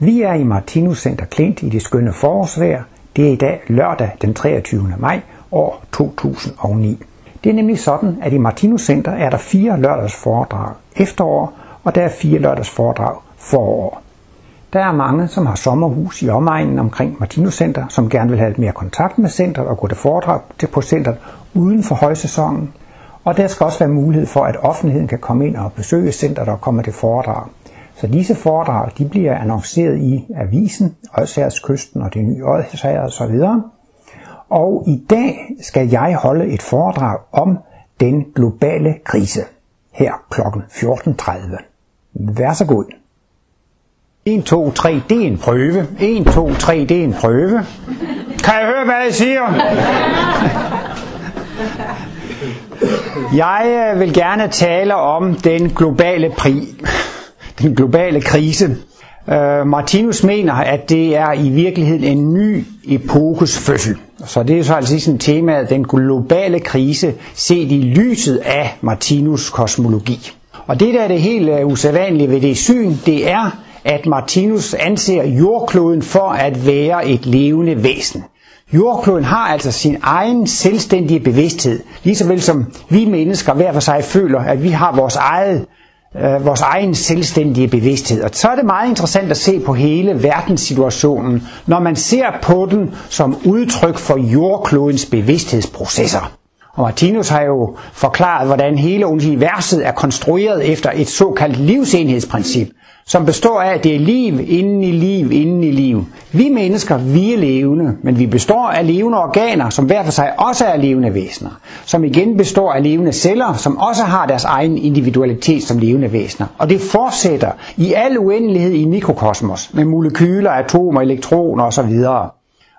Vi er i Martinus Center Klint i det skønne forårsvejr. Det er i dag lørdag den 23. maj år 2009. Det er nemlig sådan, at i Martinus Center er der fire lørdagsforedrag efterår, og der er fire lørdagsforedrag forår. Der er mange, som har sommerhus i omegnen omkring Martinus Center, som gerne vil have lidt mere kontakt med centret og gå til foredrag til på centret uden for højsæsonen. Og der skal også være mulighed for, at offentligheden kan komme ind og besøge centret og komme til foredrag. Så disse foredrag de bliver annonceret i avisen, Kysten og det nye Odsherred osv. Og i dag skal jeg holde et foredrag om den globale krise her kl. 14.30. Vær så god. 1, 2, 3, det er en prøve. 1, 2, 3, det er en prøve. Kan jeg høre, hvad jeg siger? Jeg øh, vil gerne tale om den globale pri den globale krise. Øh, Martinus mener, at det er i virkeligheden en ny epokes fødsel. Så det er så altså sådan temaet, den globale krise, set i lyset af Martinus kosmologi. Og det der er det helt øh, usædvanlige ved det syn, det er, at Martinus anser jordkloden for at være et levende væsen. Jordkloden har altså sin egen selvstændige bevidsthed, lige så vel som vi mennesker hver for sig føler, at vi har vores eget øh, vores egen selvstændige bevidsthed. Og så er det meget interessant at se på hele verdenssituationen, når man ser på den som udtryk for jordklodens bevidsthedsprocesser. Og Martinus har jo forklaret, hvordan hele universet er konstrueret efter et såkaldt livsenhedsprincip, som består af, at det er liv inden i liv inden i liv. Vi mennesker, vi er levende, men vi består af levende organer, som hver for sig også er levende væsener, som igen består af levende celler, som også har deres egen individualitet som levende væsener. Og det fortsætter i al uendelighed i mikrokosmos, med molekyler, atomer, elektroner osv.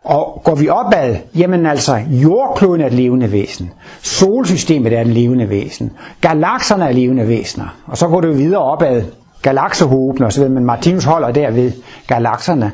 Og går vi opad, jamen altså, jordkloden er et levende væsen. Solsystemet er et levende væsen. Galakserne er levende væsener. Og så går det videre opad, galaksehoben osv., men Martinus holder derved galakserne.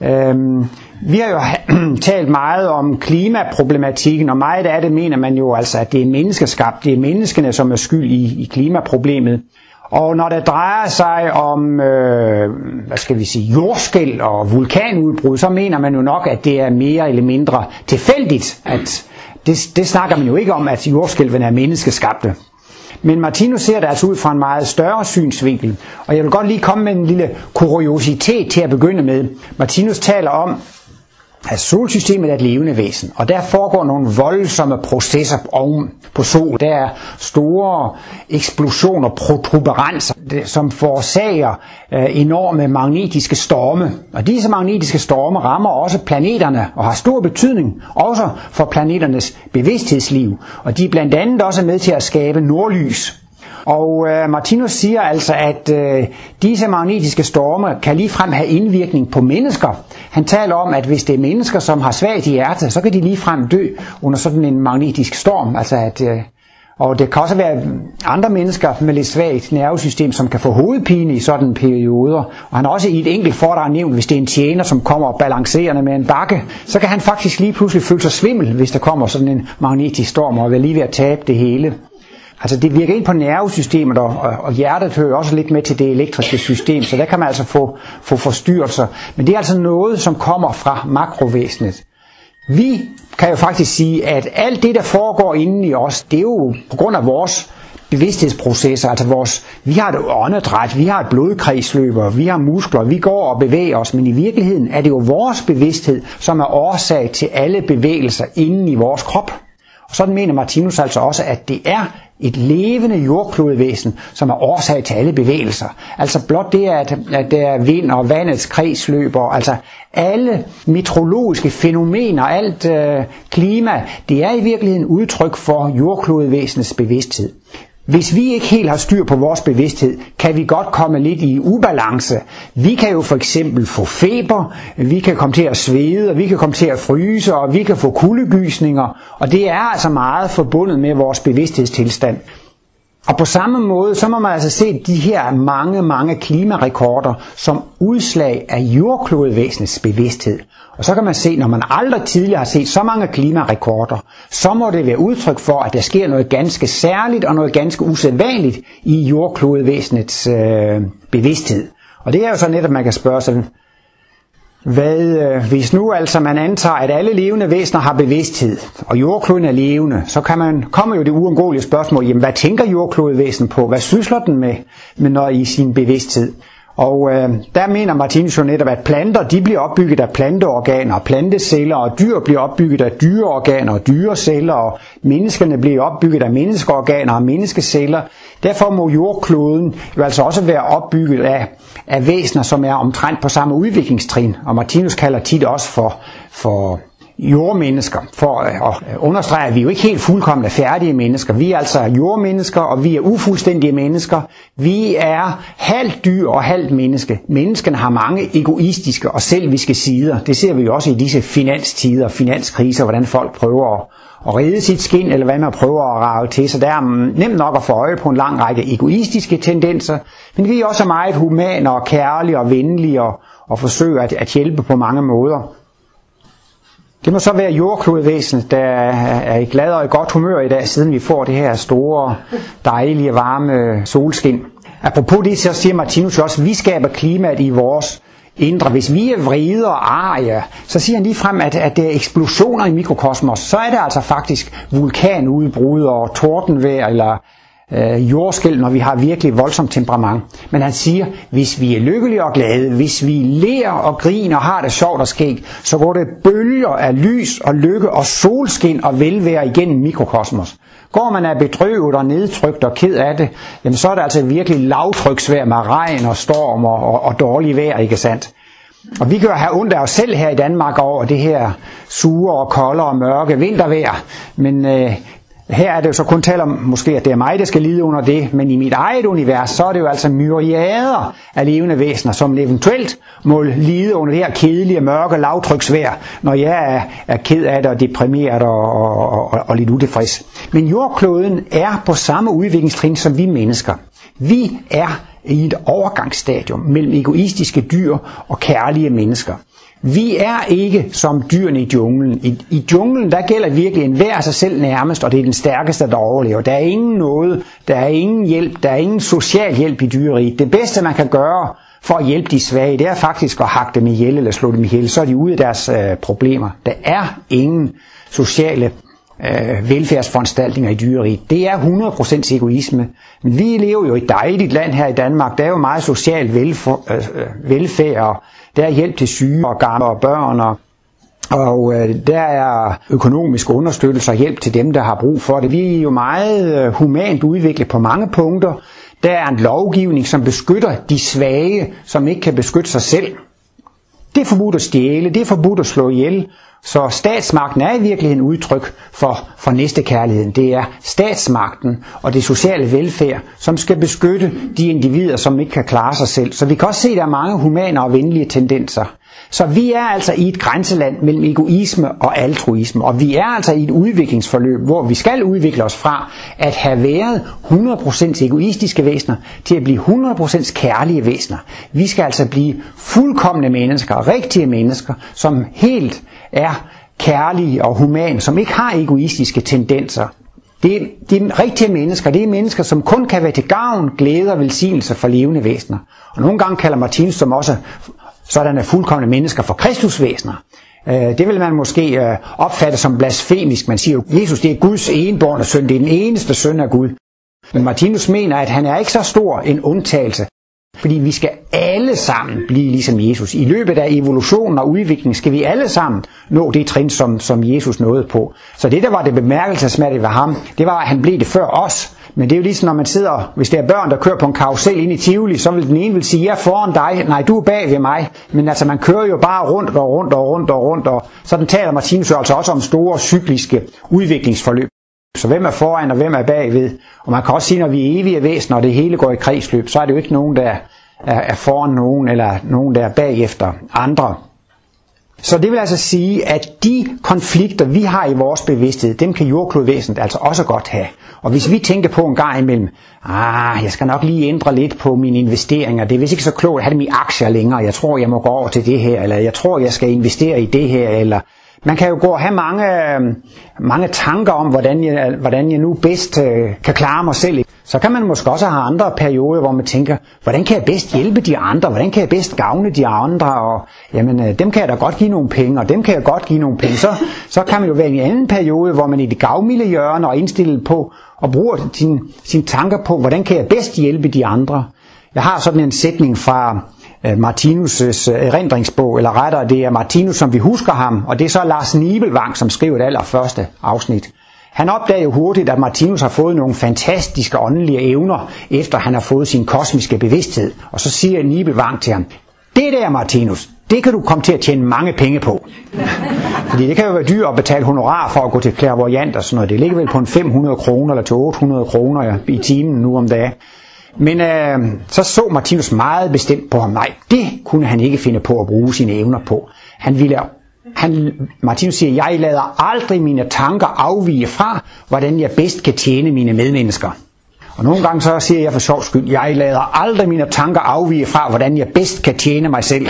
Øhm, vi har jo talt meget om klimaproblematikken, og meget af det mener man jo altså, at det er menneskeskabt. Det er menneskene, som er skyld i, i klimaproblemet. Og når det drejer sig om, øh, hvad skal vi sige, jordskæl og vulkanudbrud, så mener man jo nok, at det er mere eller mindre tilfældigt. At det, det snakker man jo ikke om, at jordskælven er menneskeskabte. Men Martinus ser det altså ud fra en meget større synsvinkel. Og jeg vil godt lige komme med en lille kuriositet til at begynde med. Martinus taler om, at solsystemet er et levende væsen, og der foregår nogle voldsomme processer oven på sol. Der er store eksplosioner, protuberanser, som forårsager øh, enorme magnetiske storme. Og disse magnetiske storme rammer også planeterne og har stor betydning også for planeternes bevidsthedsliv. Og de er blandt andet også med til at skabe nordlys og øh, Martinus siger altså, at øh, disse magnetiske storme kan ligefrem have indvirkning på mennesker. Han taler om, at hvis det er mennesker, som har svagt i hjertet, så kan de ligefrem dø under sådan en magnetisk storm. Altså at, øh, og det kan også være andre mennesker med lidt svagt nervesystem, som kan få hovedpine i sådan perioder. Og han har også i et enkelt foredrag nævnt, hvis det er en tjener, som kommer balancerende med en bakke, så kan han faktisk lige pludselig føle sig svimmel, hvis der kommer sådan en magnetisk storm, og er lige ved at tabe det hele. Altså det virker ind på nervesystemet, og, og hjertet hører også lidt med til det elektriske system, så der kan man altså få, få forstyrrelser. Men det er altså noget, som kommer fra makrovæsenet. Vi kan jo faktisk sige, at alt det, der foregår inden i os, det er jo på grund af vores bevidsthedsprocesser, altså vores, vi har et åndedræt, vi har et blodkredsløb, vi har muskler, vi går og bevæger os, men i virkeligheden er det jo vores bevidsthed, som er årsag til alle bevægelser inden i vores krop. Og sådan mener Martinus altså også, at det er et levende jordklodevæsen, som er årsag til alle bevægelser. Altså blot det, at, at der er vind og vandets kredsløb, og altså alle meteorologiske fænomener, alt øh, klima, det er i virkeligheden udtryk for jordklodevæsenets bevidsthed. Hvis vi ikke helt har styr på vores bevidsthed, kan vi godt komme lidt i ubalance. Vi kan jo for eksempel få feber, vi kan komme til at svede, og vi kan komme til at fryse, og vi kan få kuldegysninger, og det er altså meget forbundet med vores bevidsthedstilstand. Og på samme måde, så må man altså se de her mange, mange klimarekorder som udslag af jordklodevæsenets bevidsthed. Og så kan man se, når man aldrig tidligere har set så mange klimarekorder, så må det være udtryk for, at der sker noget ganske særligt og noget ganske usædvanligt i jordklodevæsenets øh, bevidsthed. Og det er jo så netop, man kan spørge sig, hvad, øh, hvis nu altså man antager, at alle levende væsener har bevidsthed, og jordkloden er levende, så kan man, kommer jo det uundgåelige spørgsmål, jamen hvad tænker jordklodvæsen på? Hvad sysler den med, med når i sin bevidsthed? Og øh, der mener Martinus jo netop, at planter de bliver opbygget af planteorganer, planteceller, og dyr bliver opbygget af dyreorganer og dyreceller, og menneskerne bliver opbygget af menneskeorganer og menneskeceller. Derfor må jordkloden jo altså også være opbygget af, af væsener, som er omtrent på samme udviklingstrin. Og Martinus kalder tit også for, for jordmennesker, for at understrege, at vi jo ikke helt fuldkomne færdige mennesker. Vi er altså jordmennesker, og vi er ufuldstændige mennesker. Vi er halvt dyr og halvt menneske. Mennesken har mange egoistiske og selviske sider. Det ser vi jo også i disse finanstider, finanskriser, hvordan folk prøver at, at redde sit skin, eller hvad man prøver at rave til. Så der er nemt nok at få øje på en lang række egoistiske tendenser, men vi er også meget humane og kærlige og venlige og, og forsøger at, at hjælpe på mange måder. Det må så være jordklodvæsen, der er i glad og i godt humør i dag, siden vi får det her store, dejlige, varme solskin. Apropos det, så siger Martinus også, at vi skaber klimaet i vores indre. Hvis vi er vrede og arje, så siger han lige frem, at, at det er eksplosioner i mikrokosmos. Så er det altså faktisk vulkanudbrud og tordenvejr eller øh, jordskæld, når vi har virkelig voldsomt temperament. Men han siger, hvis vi er lykkelige og glade, hvis vi lærer og griner og har det sjovt og skæg, så går det bølger af lys og lykke og solskin og velvære igennem mikrokosmos. Går man af bedrøvet og nedtrykt og ked af det, jamen så er det altså virkelig lavtryksvær med regn og storm og, og, og dårlig vejr, ikke sandt? Og vi kan jo have ondt af os selv her i Danmark over det her sure og kolde og mørke vintervejr. Men øh, her er det jo så kun tale om, måske at det er mig, der skal lide under det, men i mit eget univers, så er det jo altså myriader af levende væsener, som eventuelt må lide under det her kedelige, mørke lavtryksvær, når jeg er, er ked af det og deprimeret og, og, og, og lidt utilfreds. Men jordkloden er på samme udviklingstrin som vi mennesker. Vi er i et overgangsstadium mellem egoistiske dyr og kærlige mennesker. Vi er ikke som dyrene i junglen. I, I junglen der gælder virkelig en hver sig selv nærmest, og det er den stærkeste, der overlever. Der er ingen noget, der er ingen hjælp, der er ingen social hjælp i dyreriet. Det bedste, man kan gøre for at hjælpe de svage, det er faktisk at hakke dem ihjel eller slå dem ihjel. Så er de ude af deres øh, problemer. Der er ingen sociale øh, velfærdsforanstaltninger i dyreriet. Det er 100% egoisme. Men vi lever jo i et dejligt land her i Danmark. Der er jo meget social velfor, øh, øh velfærd, og der er hjælp til syge og gamle og børn, og, og øh, der er økonomisk understøttelse og hjælp til dem, der har brug for det. Vi er jo meget øh, humant udviklet på mange punkter. Der er en lovgivning, som beskytter de svage, som ikke kan beskytte sig selv. Det er forbudt at stjæle, det er forbudt at slå ihjel, så statsmagten er i virkeligheden udtryk for, for næstekærligheden. Det er statsmagten og det sociale velfærd, som skal beskytte de individer, som ikke kan klare sig selv. Så vi kan også se, at der er mange humane og venlige tendenser. Så vi er altså i et grænseland mellem egoisme og altruisme, og vi er altså i et udviklingsforløb, hvor vi skal udvikle os fra at have været 100% egoistiske væsener til at blive 100% kærlige væsener. Vi skal altså blive fuldkommende mennesker, rigtige mennesker, som helt er kærlige og humane, som ikke har egoistiske tendenser. Det, det er rigtige mennesker, det er mennesker, som kun kan være til gavn, glæde og velsignelse for levende væsener. Og nogle gange kalder Martinus som også sådanne fuldkommende mennesker for kristusvæsener. Øh, det vil man måske øh, opfatte som blasfemisk. Man siger jo, Jesus det er Guds enborne søn, det er den eneste søn af Gud. Men Martinus mener, at han er ikke så stor en undtagelse, fordi vi skal alle sammen blive ligesom Jesus. I løbet af evolutionen og udviklingen skal vi alle sammen nå det trin, som, som Jesus nåede på. Så det, der var det bemærkelsesmærdige ved ham, det var, at han blev det før os. Men det er jo ligesom, når man sidder, hvis det er børn, der kører på en karusel ind i Tivoli, så vil den ene vil sige, jeg er foran dig, nej, du er bag ved mig. Men altså, man kører jo bare rundt og rundt og rundt og rundt, og sådan taler Martinus altså også om store cykliske udviklingsforløb. Så hvem er foran, og hvem er bagved? Og man kan også sige, når vi er evige væsener, og det hele går i kredsløb, så er det jo ikke nogen, der er foran nogen, eller nogen, der er bagefter andre. Så det vil altså sige, at de konflikter, vi har i vores bevidsthed, dem kan jordklodvæsenet altså også godt have. Og hvis vi tænker på en gang imellem, ah, jeg skal nok lige ændre lidt på mine investeringer, det er vist ikke så klogt at have dem i aktier længere, jeg tror, jeg må gå over til det her, eller jeg tror, jeg skal investere i det her, eller man kan jo gå og have mange, øh, mange tanker om, hvordan jeg, hvordan jeg nu bedst øh, kan klare mig selv. Så kan man måske også have andre perioder, hvor man tænker, hvordan kan jeg bedst hjælpe de andre? Hvordan kan jeg bedst gavne de andre? Og jamen, øh, dem kan jeg da godt give nogle penge, og dem kan jeg godt give nogle penge. Så, så kan man jo være i en anden periode, hvor man i det gavmilde hjørne og indstillet på og bruger sine sin tanker på, hvordan kan jeg bedst hjælpe de andre? Jeg har sådan en sætning fra Øh, Martinus' øh, erindringsbog, eller rettere, det er Martinus, som vi husker ham, og det er så Lars Nibelvang, som skriver det allerførste afsnit. Han opdager jo hurtigt, at Martinus har fået nogle fantastiske åndelige evner, efter han har fået sin kosmiske bevidsthed. Og så siger Nibelvang til ham, det der Martinus, det kan du komme til at tjene mange penge på. Fordi det kan jo være dyrt at betale honorar for at gå til klærvoyant og sådan noget. Det ligger vel på en 500 kroner eller til 800 kroner i timen nu om dagen. Men øh, så så Martinus meget bestemt på ham. Nej, det kunne han ikke finde på at bruge sine evner på. Han ville han, Martinus siger, jeg lader aldrig mine tanker afvige fra, hvordan jeg bedst kan tjene mine medmennesker. Og nogle gange så siger jeg for sjov skyld, jeg lader aldrig mine tanker afvige fra, hvordan jeg bedst kan tjene mig selv.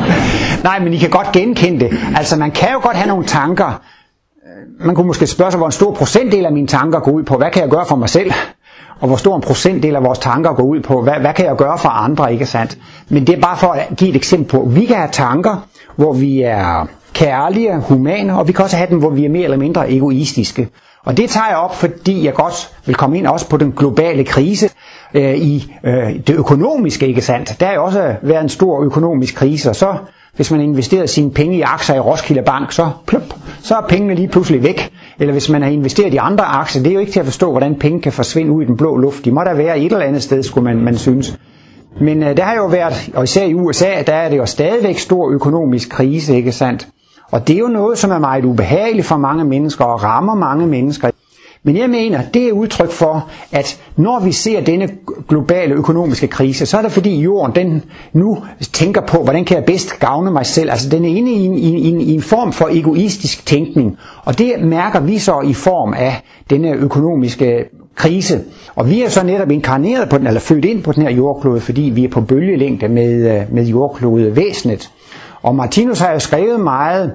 Nej, men I kan godt genkende det. Altså man kan jo godt have nogle tanker. Man kunne måske spørge sig, hvor en stor procentdel af mine tanker går ud på, hvad kan jeg gøre for mig selv? Og hvor stor en procentdel af vores tanker går ud på, hvad, hvad kan jeg gøre for andre, ikke sandt? Men det er bare for at give et eksempel på, vi kan have tanker, hvor vi er kærlige, humane, og vi kan også have dem, hvor vi er mere eller mindre egoistiske. Og det tager jeg op, fordi jeg godt vil komme ind også på den globale krise øh, i øh, det økonomiske, ikke sandt? Der er jo også været en stor økonomisk krise, og så hvis man investerer sine penge i aktier i Roskilde Bank, så plup, så er pengene lige pludselig væk. Eller hvis man har investeret i andre aktier, det er jo ikke til at forstå, hvordan penge kan forsvinde ud i den blå luft. De må da være et eller andet sted, skulle man, man synes. Men øh, der har jo været, og især i USA, der er det jo stadigvæk stor økonomisk krise, ikke sandt? Og det er jo noget, som er meget ubehageligt for mange mennesker og rammer mange mennesker. Men jeg mener, det er udtryk for, at når vi ser denne globale økonomiske krise, så er det fordi jorden den nu tænker på, hvordan kan jeg bedst gavne mig selv. Altså den er inde i en, i, en, i en form for egoistisk tænkning. Og det mærker vi så i form af denne økonomiske krise. Og vi er så netop inkarneret på den, eller født ind på den her jordklode, fordi vi er på bølgelængde med, øh, med jordklodevæsenet. Og Martinus har jo skrevet meget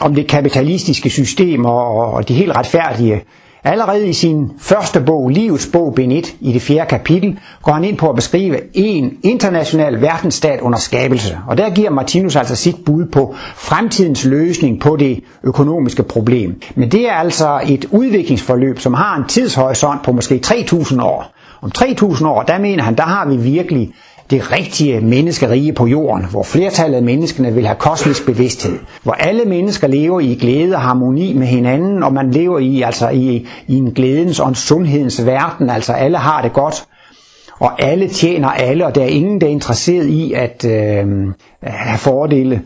om det kapitalistiske system og, og det helt retfærdige. Allerede i sin første bog, Livets bog, bind 1, i det fjerde kapitel, går han ind på at beskrive en international verdensstat under skabelse. Og der giver Martinus altså sit bud på fremtidens løsning på det økonomiske problem. Men det er altså et udviklingsforløb, som har en tidshorisont på måske 3.000 år. Om 3.000 år, der mener han, der har vi virkelig det rigtige menneskerige på jorden, hvor flertallet af menneskene vil have kosmisk bevidsthed, hvor alle mennesker lever i glæde og harmoni med hinanden, og man lever i, altså i, i en glædens og en sundhedens verden, altså alle har det godt, og alle tjener alle, og der er ingen, der er interesseret i at øh, have fordele.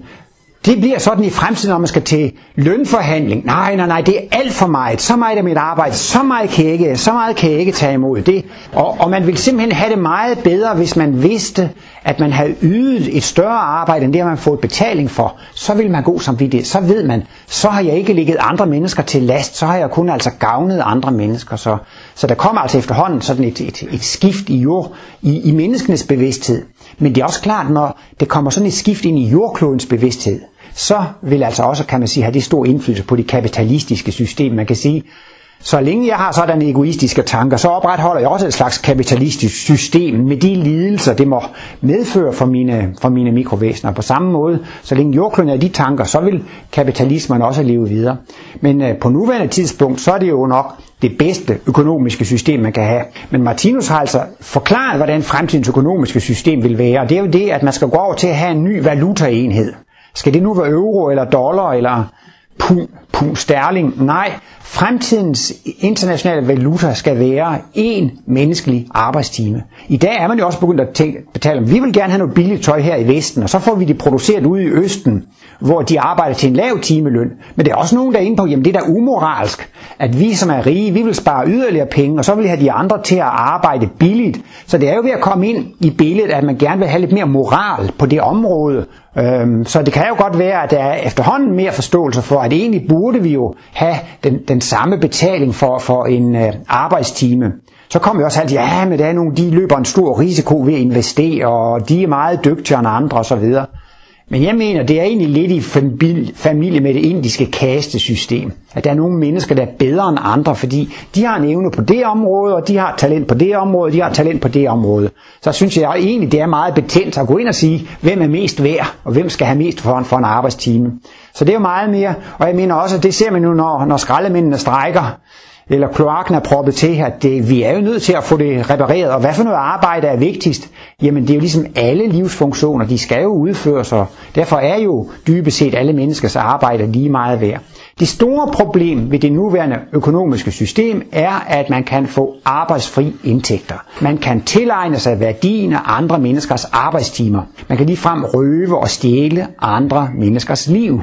Det bliver sådan i fremtiden, når man skal til lønforhandling. Nej, nej, nej, det er alt for meget. Så meget af mit arbejde, så meget kan jeg ikke, så meget kan jeg ikke tage imod det. Og, og man vil simpelthen have det meget bedre, hvis man vidste, at man havde ydet et større arbejde, end det man fået betaling for. Så vil man god som det. Så ved man, så har jeg ikke ligget andre mennesker til last, så har jeg kun altså gavnet andre mennesker. Så, så der kommer altså efterhånden sådan et, et, et skift i, jord, i, i menneskenes bevidsthed. Men det er også klart, når det kommer sådan et skift ind i jordklodens bevidsthed, så vil altså også, kan man sige, have det stor indflydelse på det kapitalistiske system. Man kan sige, så længe jeg har sådan egoistiske tanker, så opretholder jeg også et slags kapitalistisk system med de lidelser, det må medføre for mine, for mine mikrovæsener. På samme måde, så længe jordkloden er de tanker, så vil kapitalismen også leve videre. Men øh, på nuværende tidspunkt, så er det jo nok det bedste økonomiske system, man kan have. Men Martinus har altså forklaret, hvordan fremtidens økonomiske system vil være. Og det er jo det, at man skal gå over til at have en ny valutaenhed. Skal det nu være euro eller dollar eller pund, pund sterling? Nej, Fremtidens internationale valuta skal være en menneskelig arbejdstime. I dag er man jo også begyndt at tænke, betale om, vi vil gerne have noget billigt tøj her i Vesten, og så får vi det produceret ude i Østen, hvor de arbejder til en lav timeløn. Men det er også nogen, der er inde på, jamen det er da umoralsk, at vi som er rige, vi vil spare yderligere penge, og så vil vi have de andre til at arbejde billigt. Så det er jo ved at komme ind i billedet, at man gerne vil have lidt mere moral på det område. Øhm, så det kan jo godt være, at der er efterhånden mere forståelse for, at egentlig burde vi jo have den, den samme betaling for, for en øh, arbejdstime. Så kommer vi også altid, ja, men der er nogle, de løber en stor risiko ved at investere, og de er meget dygtigere end andre osv. Men jeg mener, det er egentlig lidt i familie med det indiske kastesystem. At der er nogle mennesker, der er bedre end andre, fordi de har en evne på det område, og de har talent på det område, de har talent på det område. Så synes jeg egentlig, det er meget betændt at gå ind og sige, hvem er mest værd, og hvem skal have mest for en, for en arbejdstime. Så det er jo meget mere, og jeg mener også, at det ser man nu, når, når skraldemændene strækker, eller kloakken er proppet til, at det, vi er jo nødt til at få det repareret. Og hvad for noget arbejde er vigtigst? Jamen det er jo ligesom alle livsfunktioner, de skal jo udføres, og derfor er jo dybest set alle menneskers arbejde lige meget værd. Det store problem ved det nuværende økonomiske system er, at man kan få arbejdsfri indtægter. Man kan tilegne sig værdien af andre menneskers arbejdstimer. Man kan ligefrem røve og stjæle andre menneskers liv.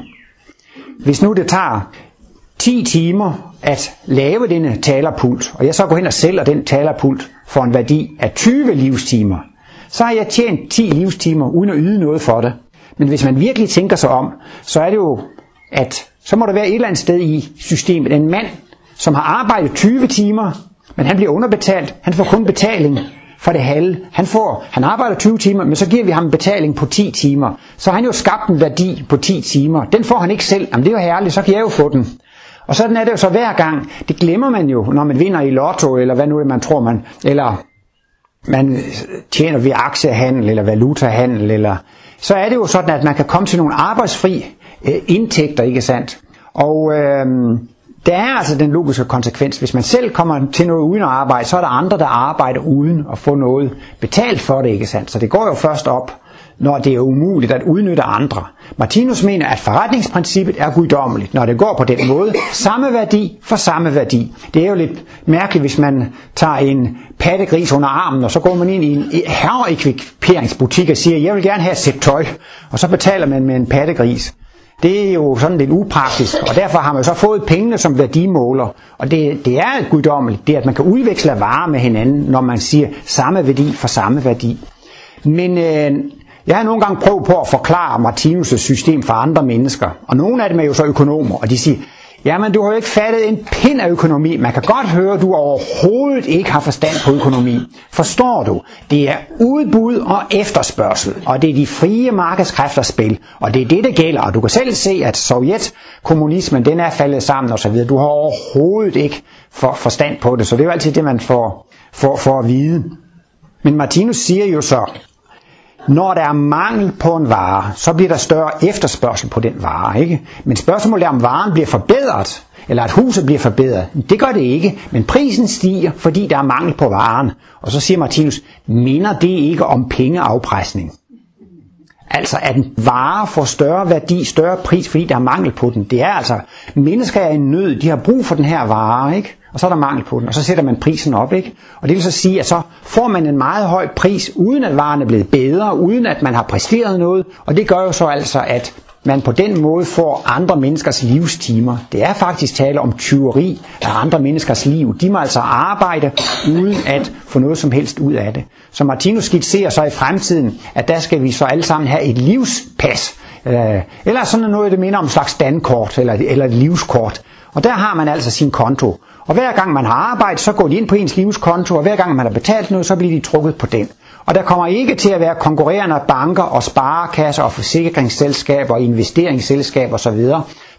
Hvis nu det tager 10 timer at lave denne talerpult, og jeg så går hen og sælger den talerpult for en værdi af 20 livstimer, så har jeg tjent 10 livstimer uden at yde noget for det. Men hvis man virkelig tænker sig om, så er det jo, at så må der være et eller andet sted i systemet en mand, som har arbejdet 20 timer, men han bliver underbetalt. Han får kun betaling for det halve. Han, får, han arbejder 20 timer, men så giver vi ham en betaling på 10 timer. Så har han jo skabt en værdi på 10 timer. Den får han ikke selv. Jamen det er jo herligt, så kan jeg jo få den. Og sådan er det jo så hver gang. Det glemmer man jo, når man vinder i lotto, eller hvad nu er man tror man, eller man tjener ved aktiehandel, eller valutahandel, eller så er det jo sådan, at man kan komme til nogle arbejdsfri øh, indtægter, ikke sandt? Og øh, der er altså den logiske konsekvens. Hvis man selv kommer til noget uden at arbejde, så er der andre, der arbejder uden at få noget betalt for det, ikke sandt? Så det går jo først op, når det er umuligt at udnytte andre. Martinus mener, at forretningsprincippet er guddommeligt, når det går på den måde. Samme værdi for samme værdi. Det er jo lidt mærkeligt, hvis man tager en pattegris under armen, og så går man ind i en herreekviperingsbutik og siger, jeg vil gerne have et sæt tøj, og så betaler man med en pattegris. Det er jo sådan lidt upraktisk, og derfor har man så fået pengene som værdimåler. Og det, det er guddommeligt, det er, at man kan udveksle varer med hinanden, når man siger samme værdi for samme værdi. Men øh, jeg har nogle gange prøvet på at forklare Martinus' system for andre mennesker, og nogle af dem er jo så økonomer, og de siger, jamen du har jo ikke fattet en pind af økonomi. Man kan godt høre, at du overhovedet ikke har forstand på økonomi. Forstår du? Det er udbud og efterspørgsel, og det er de frie markedskræfters spil, og det er det, det gælder. Og du kan selv se, at Sovjetkommunismen den er faldet sammen osv. Du har overhovedet ikke for, forstand på det, så det er jo altid det, man får, får, får at vide. Men Martinus siger jo så, når der er mangel på en vare, så bliver der større efterspørgsel på den vare. Ikke? Men spørgsmålet er, om varen bliver forbedret, eller at huset bliver forbedret. Det gør det ikke, men prisen stiger, fordi der er mangel på varen. Og så siger Martinus, minder det ikke om pengeafpresning? Altså at en vare får større værdi, større pris, fordi der er mangel på den. Det er altså, mennesker er i nød, de har brug for den her vare, ikke? og så er der mangel på den, og så sætter man prisen op. Ikke? Og det vil så sige, at så får man en meget høj pris, uden at varen er blevet bedre, uden at man har præsteret noget, og det gør jo så altså, at man på den måde får andre menneskers livstimer. Det er faktisk tale om tyveri af andre menneskers liv. De må altså arbejde uden at få noget som helst ud af det. Så Martinus skitserer så i fremtiden, at der skal vi så alle sammen have et livspas. Øh, eller sådan noget, det minder om en slags dankort eller, eller et livskort. Og der har man altså sin konto. Og hver gang man har arbejdet, så går de ind på ens livskonto, og hver gang man har betalt noget, så bliver de trukket på den. Og der kommer ikke til at være konkurrerende banker og sparekasser og forsikringsselskaber og investeringsselskaber osv.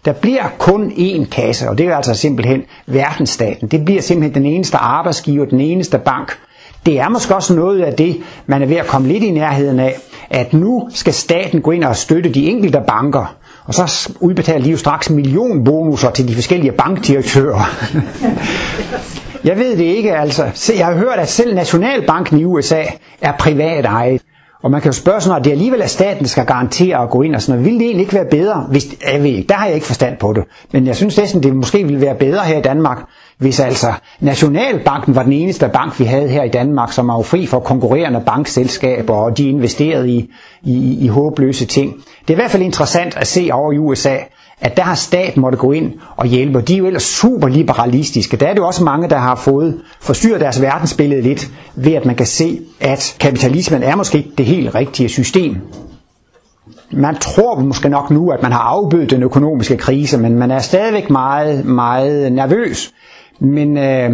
Der bliver kun én kasse, og det er altså simpelthen verdensstaten. Det bliver simpelthen den eneste arbejdsgiver, den eneste bank. Det er måske også noget af det, man er ved at komme lidt i nærheden af, at nu skal staten gå ind og støtte de enkelte banker, og så udbetaler de jo straks millionbonusser til de forskellige bankdirektører. Jeg ved det ikke, altså. Jeg har hørt, at selv Nationalbanken i USA er privat ejet. Og man kan jo spørge sådan, at det alligevel er staten, der skal garantere at gå ind og sådan noget. Vil det egentlig ikke være bedre? Hvis, jeg ved ikke, der har jeg ikke forstand på det. Men jeg synes næsten, det måske ville være bedre her i Danmark, hvis altså Nationalbanken var den eneste bank, vi havde her i Danmark, som var jo fri for konkurrerende bankselskaber, og de investerede i, i, i håbløse ting. Det er i hvert fald interessant at se over i USA, at der har staten måtte gå ind og hjælpe, og de er jo ellers super liberalistiske. Der er det jo også mange, der har fået forstyrret deres verdensbillede lidt, ved at man kan se, at kapitalismen er måske ikke det helt rigtige system. Man tror måske nok nu, at man har afbødet den økonomiske krise, men man er stadigvæk meget, meget nervøs. Men, øh,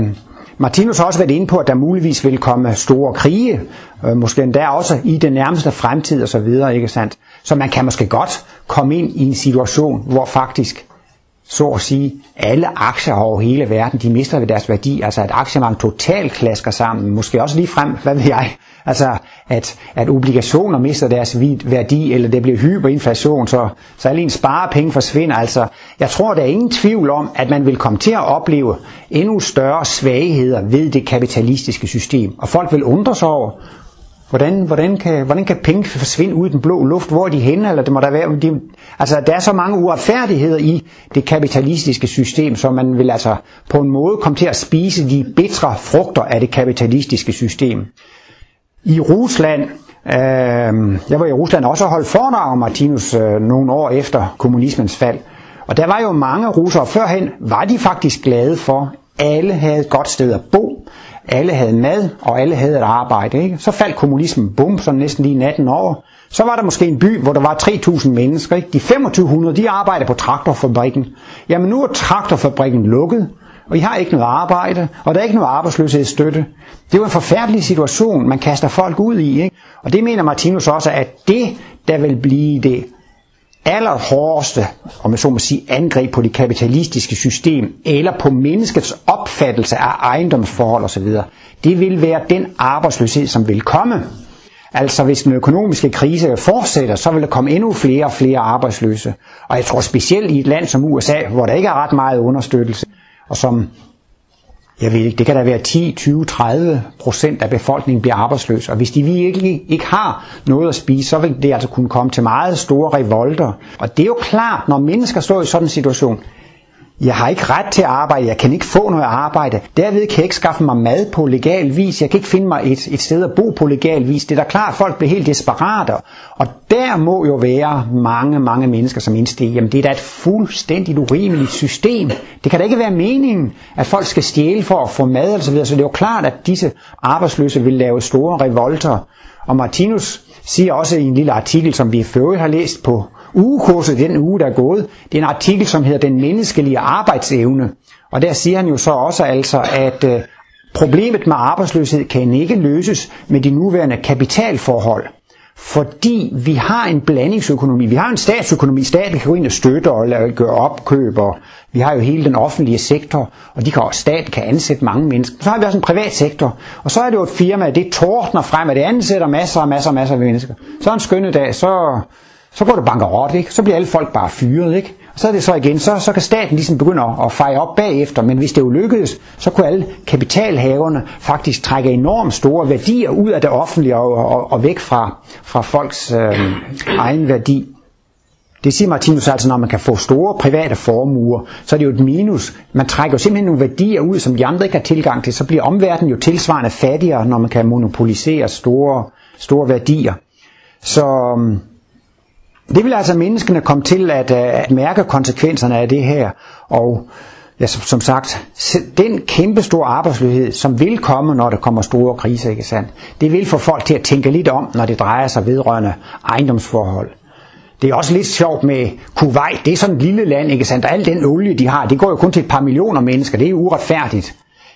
Martinus har også været inde på, at der muligvis vil komme store krige, øh, måske endda også i den nærmeste fremtid og så videre, ikke sandt? Så man kan måske godt komme ind i en situation, hvor faktisk, så at sige, alle aktier over hele verden, de mister ved deres værdi, altså at aktiemarkedet totalt klasker sammen, måske også lige frem, hvad ved jeg, Altså, at, at obligationer mister deres værdi, eller det bliver hyperinflation, så, så alle ens sparepenge forsvinder. Altså, jeg tror, der er ingen tvivl om, at man vil komme til at opleve endnu større svagheder ved det kapitalistiske system. Og folk vil undre sig over, Hvordan, hvordan, kan, hvordan kan penge forsvinde ud i den blå luft? Hvor er de henne? Eller det må der være, de, altså, der er så mange uretfærdigheder i det kapitalistiske system, så man vil altså på en måde komme til at spise de bitre frugter af det kapitalistiske system i Rusland, øh, jeg var i Rusland også og holdt foredrag om Martinus øh, nogle år efter kommunismens fald. Og der var jo mange russere førhen, var de faktisk glade for, alle havde et godt sted at bo, alle havde mad, og alle havde et arbejde. Ikke? Så faldt kommunismen, bum, så næsten lige 18 år. Så var der måske en by, hvor der var 3.000 mennesker. Ikke? De 2500, de arbejdede på traktorfabrikken. Jamen nu er traktorfabrikken lukket, og I har ikke noget arbejde, og der er ikke noget arbejdsløshedsstøtte. Det er jo en forfærdelig situation, man kaster folk ud i. Ikke? Og det mener Martinus også, at det, der vil blive det allerhårdeste, om jeg så må sige, angreb på det kapitalistiske system, eller på menneskets opfattelse af ejendomsforhold osv., det vil være den arbejdsløshed, som vil komme. Altså hvis den økonomiske krise fortsætter, så vil der komme endnu flere og flere arbejdsløse. Og jeg tror specielt i et land som USA, hvor der ikke er ret meget understøttelse, og som, jeg ved ikke, det kan da være 10, 20, 30 procent af befolkningen bliver arbejdsløs, og hvis de virkelig ikke har noget at spise, så vil det altså kunne komme til meget store revolter. Og det er jo klart, når mennesker står i sådan en situation, jeg har ikke ret til arbejde, jeg kan ikke få noget arbejde. Derved kan jeg ikke skaffe mig mad på legal vis, jeg kan ikke finde mig et, et sted at bo på legal vis. Det er da klart, at folk bliver helt desperate. Og der må jo være mange, mange mennesker, som indstiger, jamen det er da et fuldstændigt urimeligt system. Det kan da ikke være meningen, at folk skal stjæle for at få mad osv. Så det er jo klart, at disse arbejdsløse vil lave store revolter. Og Martinus siger også i en lille artikel, som vi før har læst på ugekurset den uge, der er gået. Det er en artikel, som hedder Den menneskelige arbejdsevne. Og der siger han jo så også altså, at øh, problemet med arbejdsløshed kan ikke løses med de nuværende kapitalforhold. Fordi vi har en blandingsøkonomi. Vi har en statsøkonomi. Staten kan gå ind og støtte og gøre opkøb. Og vi har jo hele den offentlige sektor. Og de kan, staten kan ansætte mange mennesker. Så har vi også en privat sektor. Og så er det jo et firma, det tordner frem, at det ansætter masser og masser og masser af mennesker. Så en skønne dag, så, så går det bankerot, ikke? Så bliver alle folk bare fyret, ikke? Og så er det så igen, så, så kan staten ligesom begynde at, at feje op bagefter, men hvis det jo lykkedes, så kunne alle kapitalhaverne faktisk trække enormt store værdier ud af det offentlige og, og, og væk fra, fra folks øh, egen værdi. Det siger Martinus altså, når man kan få store private formuer, så er det jo et minus. Man trækker jo simpelthen nogle værdier ud, som de andre ikke har tilgang til. Så bliver omverdenen jo tilsvarende fattigere, når man kan monopolisere store, store værdier. Så øhm, det vil altså menneskene komme til at, øh, at mærke konsekvenserne af det her. Og ja, som, som sagt, den kæmpe store arbejdsløshed, som vil komme, når der kommer store kriser, ikke sandt? det vil få folk til at tænke lidt om, når det drejer sig vedrørende ejendomsforhold. Det er også lidt sjovt med Kuwait. Det er sådan et lille land, ikke sandt? Og al den olie, de har, det går jo kun til et par millioner mennesker. Det er uretfærdigt.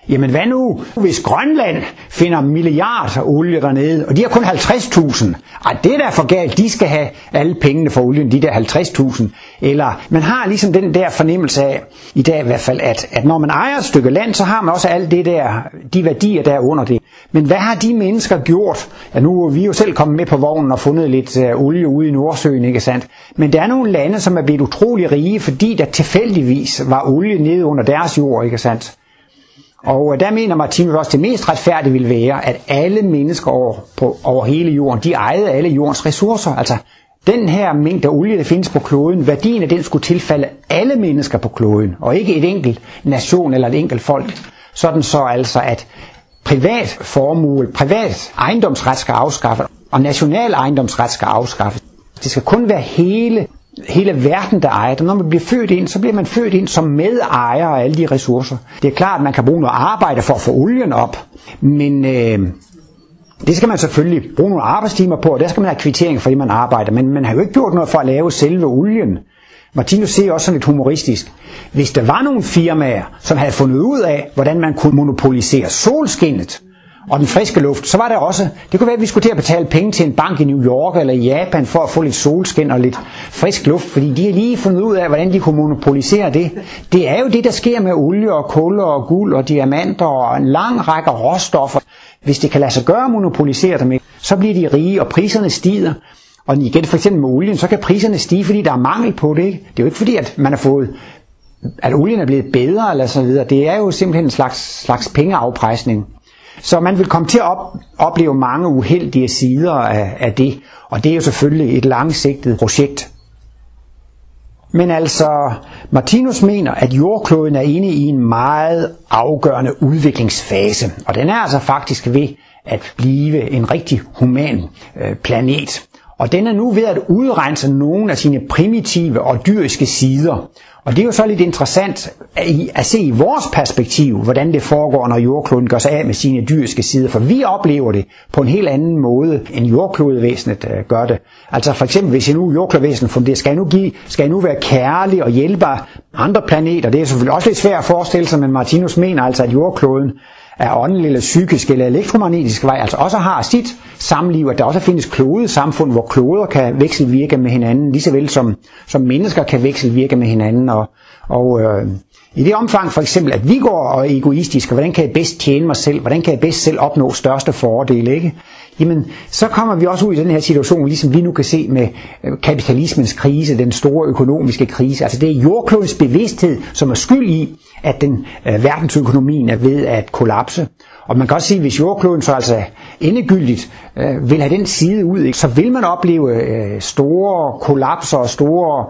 Jamen hvad nu, hvis Grønland finder milliarder olie dernede, og de har kun 50.000? Ej, det er da for galt, de skal have alle pengene for olien, de der 50.000. Eller man har ligesom den der fornemmelse af, i dag i hvert fald, at, at når man ejer et stykke land, så har man også alt det der, de værdier der under det. Men hvad har de mennesker gjort? Ja, nu er vi jo selv kommet med på vognen og fundet lidt øh, olie ude i Nordsøen, ikke sandt? Men der er nogle lande, som er blevet utrolig rige, fordi der tilfældigvis var olie nede under deres jord, ikke sandt? Og øh, der mener Martinus også, at det mest retfærdige vil være, at alle mennesker over, på, over hele jorden, de ejede alle jordens ressourcer. Altså den her mængde olie, der findes på kloden, værdien af den skulle tilfalde alle mennesker på kloden, og ikke et enkelt nation eller et enkelt folk. Sådan så altså, at privat formue, privat ejendomsret skal afskaffes, og national ejendomsret skal afskaffes. Det skal kun være hele hele verden, der ejer det. Når man bliver født ind, så bliver man født ind som medejer af alle de ressourcer. Det er klart, at man kan bruge noget arbejde for at få olien op, men øh, det skal man selvfølgelig bruge nogle arbejdstimer på, og der skal man have kvittering for at man arbejder. Men man har jo ikke gjort noget for at lave selve olien. Martinus ser også sådan lidt humoristisk. Hvis der var nogle firmaer, som havde fundet ud af, hvordan man kunne monopolisere solskinnet, og den friske luft, så var der også, det kunne være, at vi skulle til at betale penge til en bank i New York eller i Japan for at få lidt solskin og lidt frisk luft, fordi de har lige fundet ud af, hvordan de kunne monopolisere det. Det er jo det, der sker med olie og kul og guld og diamanter og en lang række råstoffer. Hvis det kan lade sig gøre at monopolisere dem, så bliver de rige, og priserne stiger. Og igen for eksempel med olien, så kan priserne stige, fordi der er mangel på det. Ikke? Det er jo ikke fordi, at man har fået at olien er blevet bedre eller så videre. Det er jo simpelthen en slags, slags pengeafpresning. Så man vil komme til at op, opleve mange uheldige sider af, af det, og det er jo selvfølgelig et langsigtet projekt. Men altså, Martinus mener, at jordkloden er inde i en meget afgørende udviklingsfase, og den er altså faktisk ved at blive en rigtig human øh, planet. Og den er nu ved at udrense nogle af sine primitive og dyriske sider. Og det er jo så lidt interessant at se i vores perspektiv, hvordan det foregår, når jordkloden gør sig af med sine dyriske sider. For vi oplever det på en helt anden måde, end jordklodevæsenet øh, gør det. Altså for eksempel, hvis jeg nu jordklodevæsenet funderer, skal jeg nu, give, skal jeg nu være kærlig og hjælpe andre planeter? Det er selvfølgelig også lidt svært at forestille sig, men Martinus mener altså, at jordkloden af åndelig eller psykisk eller elektromagnetisk vej, altså også har sit samliv, at der også findes klode samfund, hvor kloder kan vekselvirke med hinanden, lige så vel som, som mennesker kan vekselvirke med hinanden. Og, og øh, i det omfang for eksempel, at vi går og er egoistiske, hvordan kan jeg bedst tjene mig selv, hvordan kan jeg bedst selv opnå største fordele, ikke? Jamen, så kommer vi også ud i den her situation, ligesom vi nu kan se med øh, kapitalismens krise, den store økonomiske krise. Altså det er jordklodens bevidsthed, som er skyld i, at den øh, verdensøkonomien er ved at kollapse. Og man kan også sige, at hvis jordkloden så altså endegyldigt øh, vil have den side ud, ikke, så vil man opleve øh, store kollapser og store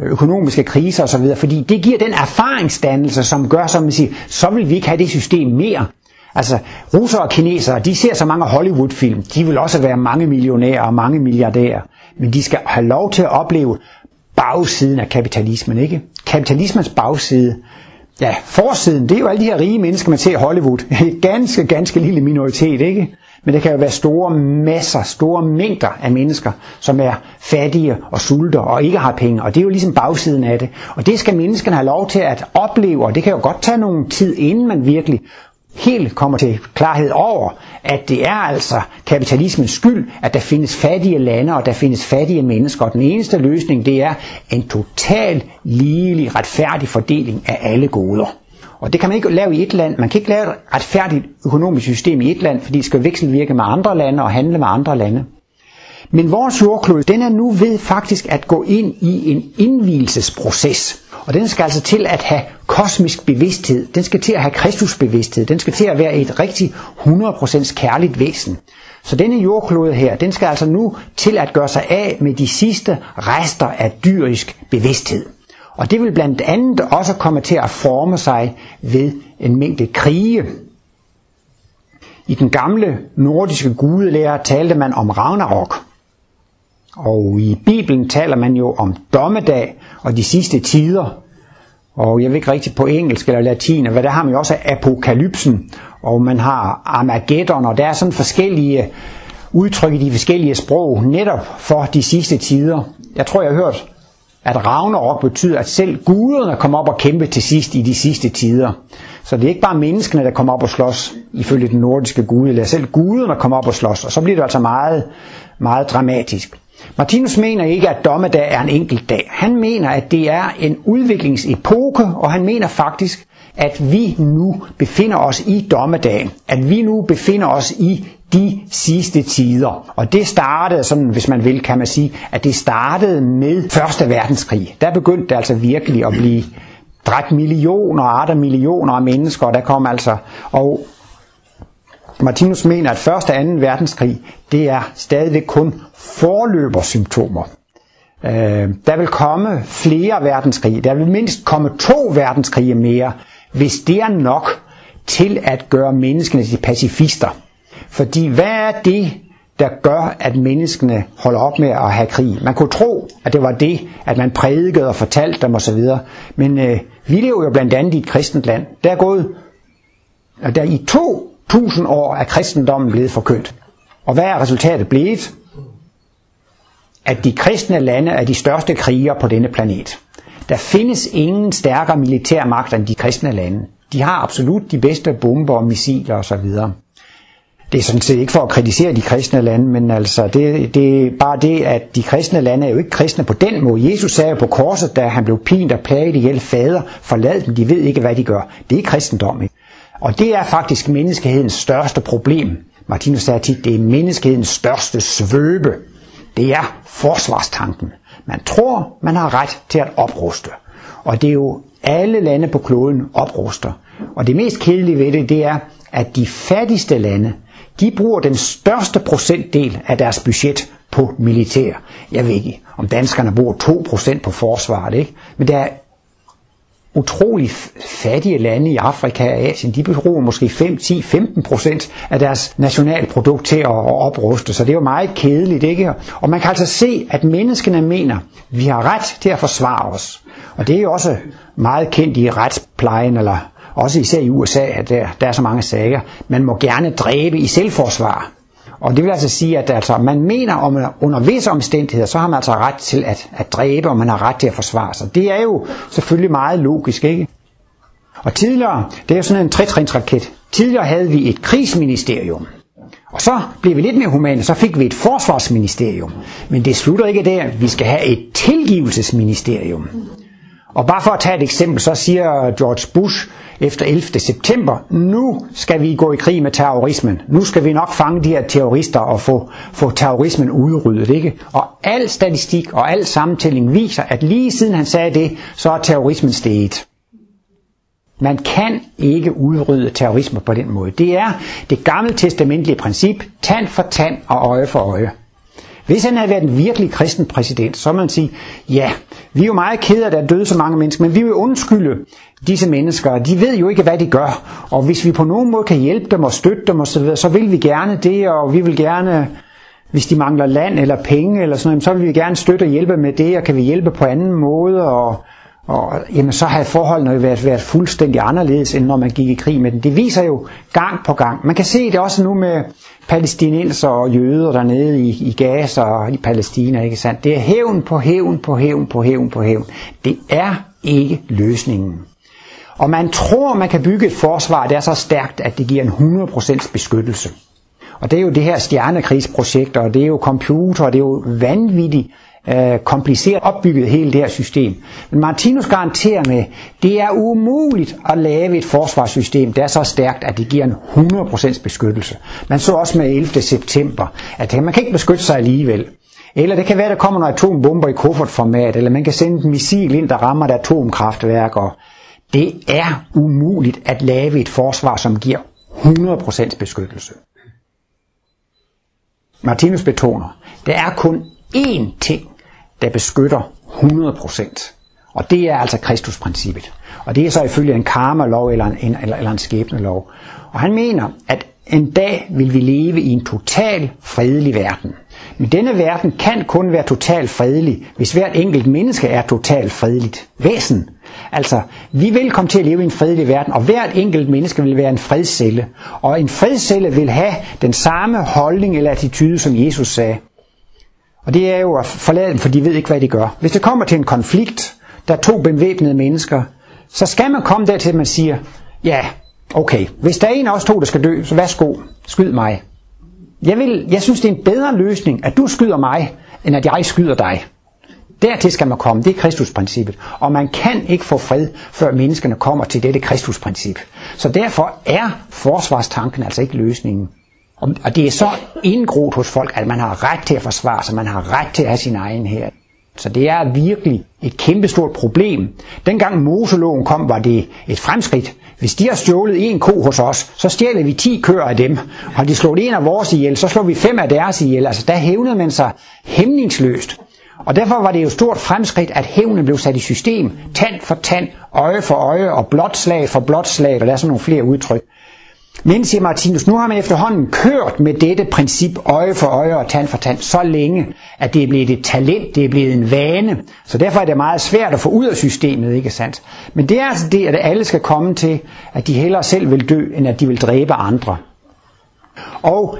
øh, økonomiske kriser osv., fordi det giver den erfaringsdannelse, som gør, som man siger, så vil vi ikke have det system mere. Altså, russere og kinesere, de ser så mange Hollywood-film, de vil også være mange millionærer og mange milliardærer, men de skal have lov til at opleve bagsiden af kapitalismen, ikke? Kapitalismens bagside, ja, forsiden, det er jo alle de her rige mennesker, man ser i Hollywood. En ganske, ganske lille minoritet, ikke? Men det kan jo være store masser, store mængder af mennesker, som er fattige og sulter og ikke har penge. Og det er jo ligesom bagsiden af det. Og det skal menneskerne have lov til at opleve, og det kan jo godt tage nogen tid, inden man virkelig helt kommer til klarhed over, at det er altså kapitalismens skyld, at der findes fattige lande, og der findes fattige mennesker. Og den eneste løsning, det er en total, ligelig, retfærdig fordeling af alle goder. Og det kan man ikke lave i et land. Man kan ikke lave et retfærdigt økonomisk system i et land, fordi det skal vekselvirke med andre lande og handle med andre lande. Men vores jordklode, den er nu ved faktisk at gå ind i en indvielsesproces. Og den skal altså til at have kosmisk bevidsthed. Den skal til at have kristusbevidsthed. Den skal til at være et rigtig 100% kærligt væsen. Så denne jordklode her, den skal altså nu til at gøre sig af med de sidste rester af dyrisk bevidsthed. Og det vil blandt andet også komme til at forme sig ved en mængde krige. I den gamle nordiske gudelære talte man om Ragnarok. Og i Bibelen taler man jo om dommedag og de sidste tider. Og jeg ved ikke rigtigt på engelsk eller latin, hvad der har man jo også apokalypsen, og man har Armageddon, og der er sådan forskellige udtryk i de forskellige sprog, netop for de sidste tider. Jeg tror, jeg har hørt, at Ragnarok betyder, at selv guderne kommer op og kæmpe til sidst i de sidste tider. Så det er ikke bare menneskene, der kommer op og slås, ifølge den nordiske gud, eller selv guderne kommer op og slås, og så bliver det altså meget, meget dramatisk. Martinus mener ikke, at dommedag er en enkelt dag. Han mener, at det er en udviklingsepoke, og han mener faktisk, at vi nu befinder os i dommedagen. At vi nu befinder os i de sidste tider. Og det startede, sådan, hvis man vil, kan man sige, at det startede med Første Verdenskrig. Der begyndte det altså virkelig at blive dræbt millioner og millioner af mennesker, og der kom altså, og Martinus mener, at første og anden verdenskrig, det er stadigvæk kun forløbersymptomer. Øh, der vil komme flere verdenskrige. Der vil mindst komme to verdenskrige mere, hvis det er nok til at gøre menneskene til pacifister. Fordi hvad er det, der gør, at menneskene holder op med at have krig? Man kunne tro, at det var det, at man prædikede og fortalte dem osv. Men øh, vi lever jo blandt andet i et kristent land. Der er gået, og der i to tusind år er kristendommen blevet forkyndt. Og hvad er resultatet blevet? At de kristne lande er de største krigere på denne planet. Der findes ingen stærkere militærmagt end de kristne lande. De har absolut de bedste bomber og missiler osv. Det er sådan set ikke for at kritisere de kristne lande, men altså det, det er bare det, at de kristne lande er jo ikke kristne på den måde. Jesus sagde jo på korset, da han blev pint og plaget ihjel, fader, forlad dem, de ved ikke, hvad de gør. Det er kristendom, ikke? Og det er faktisk menneskehedens største problem. Martinus sagde tit, det er menneskehedens største svøbe. Det er forsvarstanken. Man tror, man har ret til at opruste. Og det er jo alle lande på kloden opruster. Og det mest kedelige ved det, det er, at de fattigste lande, de bruger den største procentdel af deres budget på militær. Jeg ved ikke, om danskerne bruger 2% på forsvaret, ikke? men der er utrolig fattige lande i Afrika og Asien, de bruger måske 5, 10, 15 procent af deres nationalprodukt til at opruste, så det er jo meget kedeligt, ikke? Og man kan altså se, at menneskene mener, at vi har ret til at forsvare os. Og det er jo også meget kendt i retsplejen, eller også især i USA, at der, der er så mange sager. Man må gerne dræbe i selvforsvar. Og det vil altså sige, at altså, man mener, om under visse omstændigheder, så har man altså ret til at, at dræbe, og man har ret til at forsvare sig. Det er jo selvfølgelig meget logisk, ikke? Og tidligere, det er jo sådan en tretrinsraket. Tidligere havde vi et krigsministerium. Og så blev vi lidt mere humane, så fik vi et forsvarsministerium. Men det slutter ikke der. Vi skal have et tilgivelsesministerium. Og bare for at tage et eksempel, så siger George Bush efter 11. september, nu skal vi gå i krig med terrorismen. Nu skal vi nok fange de her terrorister og få, få terrorismen udryddet. Ikke? Og al statistik og al samtælling viser, at lige siden han sagde det, så er terrorismen steget. Man kan ikke udrydde terrorisme på den måde. Det er det gamle testamentlige princip, tand for tand og øje for øje. Hvis han havde været en virkelig kristen præsident, så må man sige, ja, vi er jo meget kede af, at der er døde så mange mennesker, men vi vil undskylde disse mennesker. De ved jo ikke, hvad de gør. Og hvis vi på nogen måde kan hjælpe dem og støtte dem osv., så vil vi gerne det, og vi vil gerne, hvis de mangler land eller penge eller sådan noget, så vil vi gerne støtte og hjælpe med det, og kan vi hjælpe på anden måde, og og jamen, så havde forholdene jo været, været fuldstændig anderledes, end når man gik i krig med den. Det viser jo gang på gang. Man kan se det også nu med palæstinenser og jøder dernede i, i Gaza og i Palæstina, ikke sandt? Det er hævn på hævn på hævn på hævn på hævn. Det er ikke løsningen. Og man tror, man kan bygge et forsvar, der er så stærkt, at det giver en 100% beskyttelse. Og det er jo det her stjernekrigsprojekt, og det er jo computer, og det er jo vanvittigt øh, kompliceret opbygget hele det her system. Men Martinus garanterer med, det er umuligt at lave et forsvarssystem, der er så stærkt, at det giver en 100% beskyttelse. Man så også med 11. september, at man kan ikke beskytte sig alligevel. Eller det kan være, at der kommer nogle atombomber i kuffertformat, eller man kan sende et missil ind, der rammer et atomkraftværk. Og det er umuligt at lave et forsvar, som giver 100% beskyttelse. Martinus betoner, der er kun én ting, der beskytter 100%. Og det er altså Kristusprincippet. Og det er så ifølge en karma-lov eller en, eller, eller en skæbnelov. Og han mener, at en dag vil vi leve i en total fredelig verden. Men denne verden kan kun være totalt fredelig, hvis hvert enkelt menneske er totalt fredeligt væsen. Altså, vi vil komme til at leve i en fredelig verden, og hvert enkelt menneske vil være en fredscelle. Og en fredscelle vil have den samme holdning eller attitude, som Jesus sagde. Og det er jo at forlade dem, for de ved ikke, hvad de gør. Hvis det kommer til en konflikt, der er to bevæbnede mennesker, så skal man komme dertil, at man siger, ja, okay, hvis der er en af os to, der skal dø, så værsgo, skyd mig. Jeg, vil, jeg synes, det er en bedre løsning, at du skyder mig, end at jeg skyder dig. Dertil skal man komme. Det er Kristusprincippet. Og man kan ikke få fred, før menneskene kommer til dette Kristusprincip. Så derfor er forsvarstanken altså ikke løsningen. Og det er så indgroet hos folk, at man har ret til at forsvare sig, man har ret til at have sin egen her. Så det er virkelig et kæmpestort problem. Dengang Moseloven kom, var det et fremskridt. Hvis de har stjålet en ko hos os, så stjæler vi 10 køer af dem. Har de slået en af vores ihjel, så slår vi fem af deres ihjel. Altså der hævnede man sig hæmningsløst. Og derfor var det jo stort fremskridt, at hævnen blev sat i system. Tand for tand, øje for øje og blot slag for blot slag. Og der er sådan nogle flere udtryk. Men, siger Martinus, nu har man efterhånden kørt med dette princip øje for øje og tand for tand så længe, at det er blevet et talent, det er blevet en vane. Så derfor er det meget svært at få ud af systemet, ikke sandt? Men det er altså det, at alle skal komme til, at de hellere selv vil dø, end at de vil dræbe andre. Og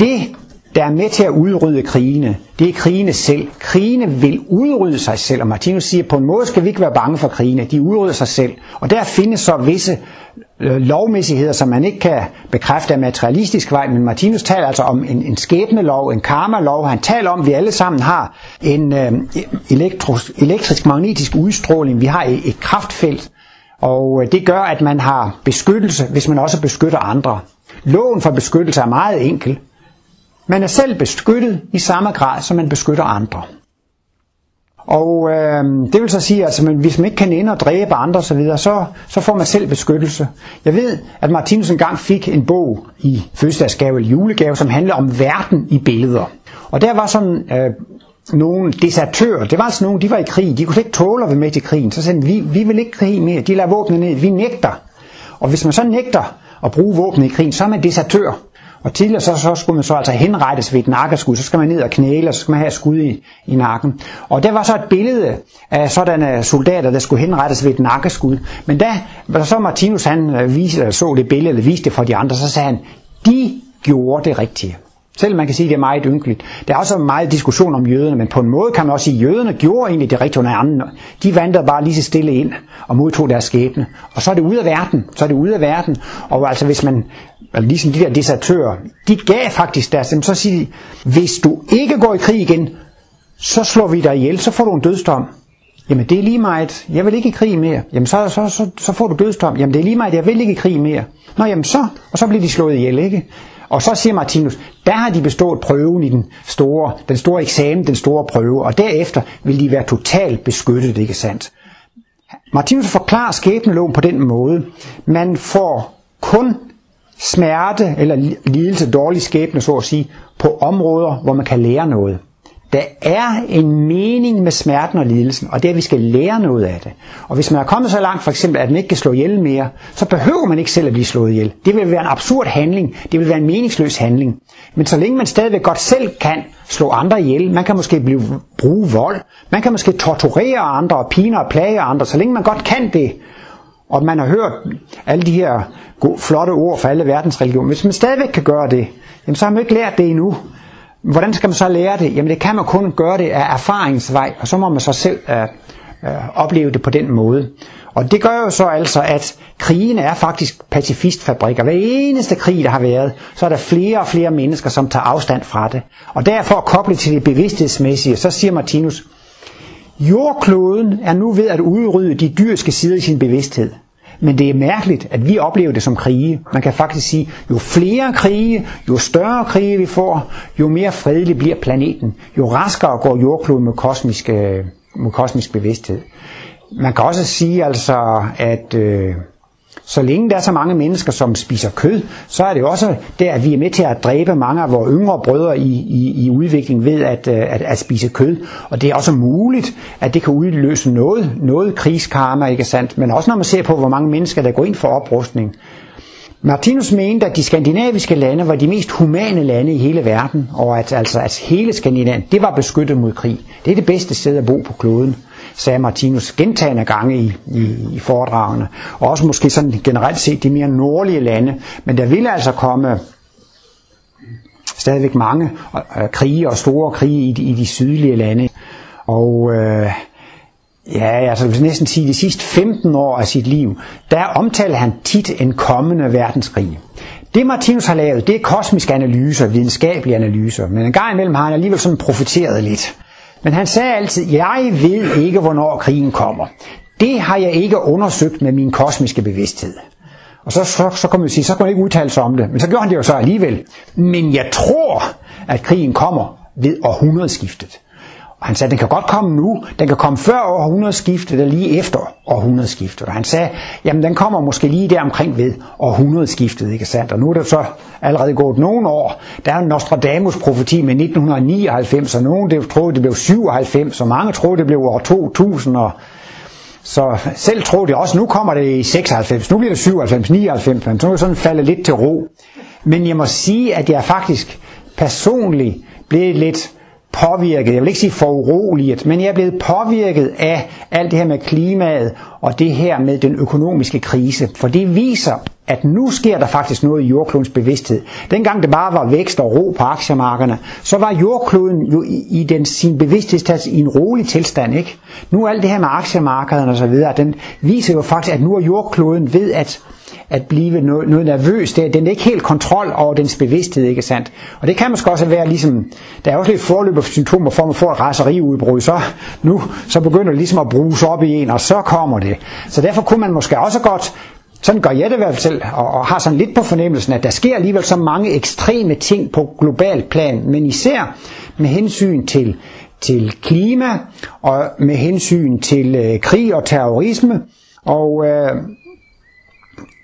det der er med til at udrydde krigene, det er krigene selv. Krigene vil udrydde sig selv, og Martinus siger, at på en måde skal vi ikke være bange for krigene, de udrydder sig selv. Og der findes så visse øh, lovmæssigheder, som man ikke kan bekræfte af materialistisk vej, men Martinus taler altså om en, en skæbnelov, en karmalov. Han taler om, at vi alle sammen har en øh, elektros, elektrisk magnetisk udstråling, vi har et, et kraftfelt, og øh, det gør, at man har beskyttelse, hvis man også beskytter andre. Loven for beskyttelse er meget enkel. Man er selv beskyttet i samme grad, som man beskytter andre. Og øh, det vil så sige, at altså, hvis man ikke kan ind og dræbe andre osv., så, så får man selv beskyttelse. Jeg ved, at Martinus engang fik en bog i fødselsdagsgave eller julegave, som handler om verden i billeder. Og der var sådan øh, nogle desertører, det var altså nogen, de var i krig, de kunne ikke tåle at være med til krigen. Så sagde de, vi, vi vil ikke krig mere, de lader våbnene ned, vi nægter. Og hvis man så nægter at bruge våbnene i krigen, så er man desertør. Og tidligere så, så skulle man så altså henrettes ved et nakkeskud, så skal man ned og knæle, og så skal man have skud i, i nakken. Og der var så et billede af sådanne soldater, der skulle henrettes ved et nakkeskud. Men da så Martinus han øh, viste, eller så det billede, eller viste det for de andre, så sagde han, de gjorde det rigtige. Selvom man kan sige, at det er meget ynkeligt. Der er også meget diskussion om jøderne, men på en måde kan man også sige, at jøderne gjorde egentlig det rigtige under anden. De vandrede bare lige så stille ind og modtog deres skæbne. Og så er det ude af verden. Så er det ude af verden. Og altså hvis man, ligesom de der desertører, de gav faktisk deres, så siger de, hvis du ikke går i krig igen, så slår vi dig ihjel, så får du en dødsdom. Jamen det er lige meget, jeg vil ikke i krig mere. Jamen så, så, så, så får du dødsdom. Jamen det er lige meget, jeg vil ikke i krig mere. Nå jamen så, og så bliver de slået ihjel, ikke? Og så siger Martinus, der har de bestået prøven i den store, den store eksamen, den store prøve, og derefter vil de være totalt beskyttet, ikke sandt? Martinus forklarer skæbneloven på den måde. Man får kun smerte eller lidelse, dårlig skæbne, så at sige, på områder, hvor man kan lære noget. Der er en mening med smerten og lidelsen, og det er, at vi skal lære noget af det. Og hvis man er kommet så langt, for eksempel, at man ikke kan slå ihjel mere, så behøver man ikke selv at blive slået ihjel. Det vil være en absurd handling. Det vil være en meningsløs handling. Men så længe man stadigvæk godt selv kan slå andre ihjel, man kan måske blive, bruge vold, man kan måske torturere andre og pine og plage andre, så længe man godt kan det, og man har hørt alle de her gode, flotte ord fra alle verdens religioner, hvis man stadigvæk kan gøre det, jamen så har man ikke lært det endnu. Hvordan skal man så lære det? Jamen det kan man kun gøre det af erfaringsvej, og så må man så selv øh, øh, opleve det på den måde. Og det gør jo så altså, at krigen er faktisk pacifistfabrikker. Hver eneste krig, der har været, så er der flere og flere mennesker, som tager afstand fra det. Og derfor koblet til det bevidsthedsmæssige, så siger Martinus, jordkloden er nu ved at udrydde de dyrske sider i sin bevidsthed. Men det er mærkeligt, at vi oplever det som krige. Man kan faktisk sige, jo flere krige, jo større krige vi får, jo mere fredelig bliver planeten. Jo raskere går jordkloden med kosmisk, med kosmisk bevidsthed. Man kan også sige altså, at øh, så længe der er så mange mennesker, som spiser kød, så er det også der, at vi er med til at dræbe mange af vores yngre brødre i, i, i udvikling ved at, øh, at, at spise kød. Og det er også muligt, at det kan udløse noget, noget krigskarma, ikke sandt? Men også når man ser på, hvor mange mennesker, der går ind for oprustning. Martinus mente, at de skandinaviske lande var de mest humane lande i hele verden, og at, altså, at hele Skandinavien, det var beskyttet mod krig. Det er det bedste sted at bo på kloden sagde Martinus gentagende gange i, i, i foredragene, og også måske sådan generelt set de mere nordlige lande, men der ville altså komme stadigvæk mange øh, krige og store krige i de, i de sydlige lande. Og øh, ja, altså vil næsten sige, de sidste 15 år af sit liv, der omtaler han tit en kommende verdenskrig. Det Martinus har lavet, det er kosmiske analyser, videnskabelige analyser, men en gang imellem har han alligevel sådan profiteret lidt. Men han sagde altid, jeg ved ikke, hvornår krigen kommer. Det har jeg ikke undersøgt med min kosmiske bevidsthed. Og så, så, så kan man sige, så kan man ikke udtale sig om det. Men så gjorde han det jo så alligevel. Men jeg tror, at krigen kommer ved århundredeskiftet. Og han sagde, den kan godt komme nu, den kan komme før århundredeskiftet eller lige efter århundredeskiftet. Og han sagde, jamen den kommer måske lige der omkring ved århundredeskiftet, ikke sandt? Og nu er det så allerede gået nogle år. Der er en Nostradamus profeti med 1999, og nogen det troede, det blev 97, og mange troede, det blev år 2000, og så selv troede det også, nu kommer det i 96, nu bliver det 97, 99, men så er det sådan faldet lidt til ro. Men jeg må sige, at jeg faktisk personligt blev lidt påvirket, jeg vil ikke sige foruroliget, men jeg er blevet påvirket af alt det her med klimaet og det her med den økonomiske krise. For det viser, at nu sker der faktisk noget i jordklodens bevidsthed. Dengang det bare var vækst og ro på aktiemarkederne, så var jordkloden jo i, i den, sin bevidsthedstats i en rolig tilstand. Ikke? Nu alt det her med aktiemarkederne og så videre, den viser jo faktisk, at nu er jordkloden ved at at blive noget, noget nervøs. Det, den er ikke helt kontrol over dens bevidsthed, ikke sandt? Og det kan måske også være ligesom, der er også lidt forløb af symptomer for, at man får et raseriudbrud, så nu så begynder det ligesom at bruse op i en, og så kommer det. Så derfor kunne man måske også godt sådan gør jeg det i hvert fald selv, og, og har sådan lidt på fornemmelsen, at der sker alligevel så mange ekstreme ting på global plan, men især med hensyn til, til klima, og med hensyn til øh, krig og terrorisme, og øh,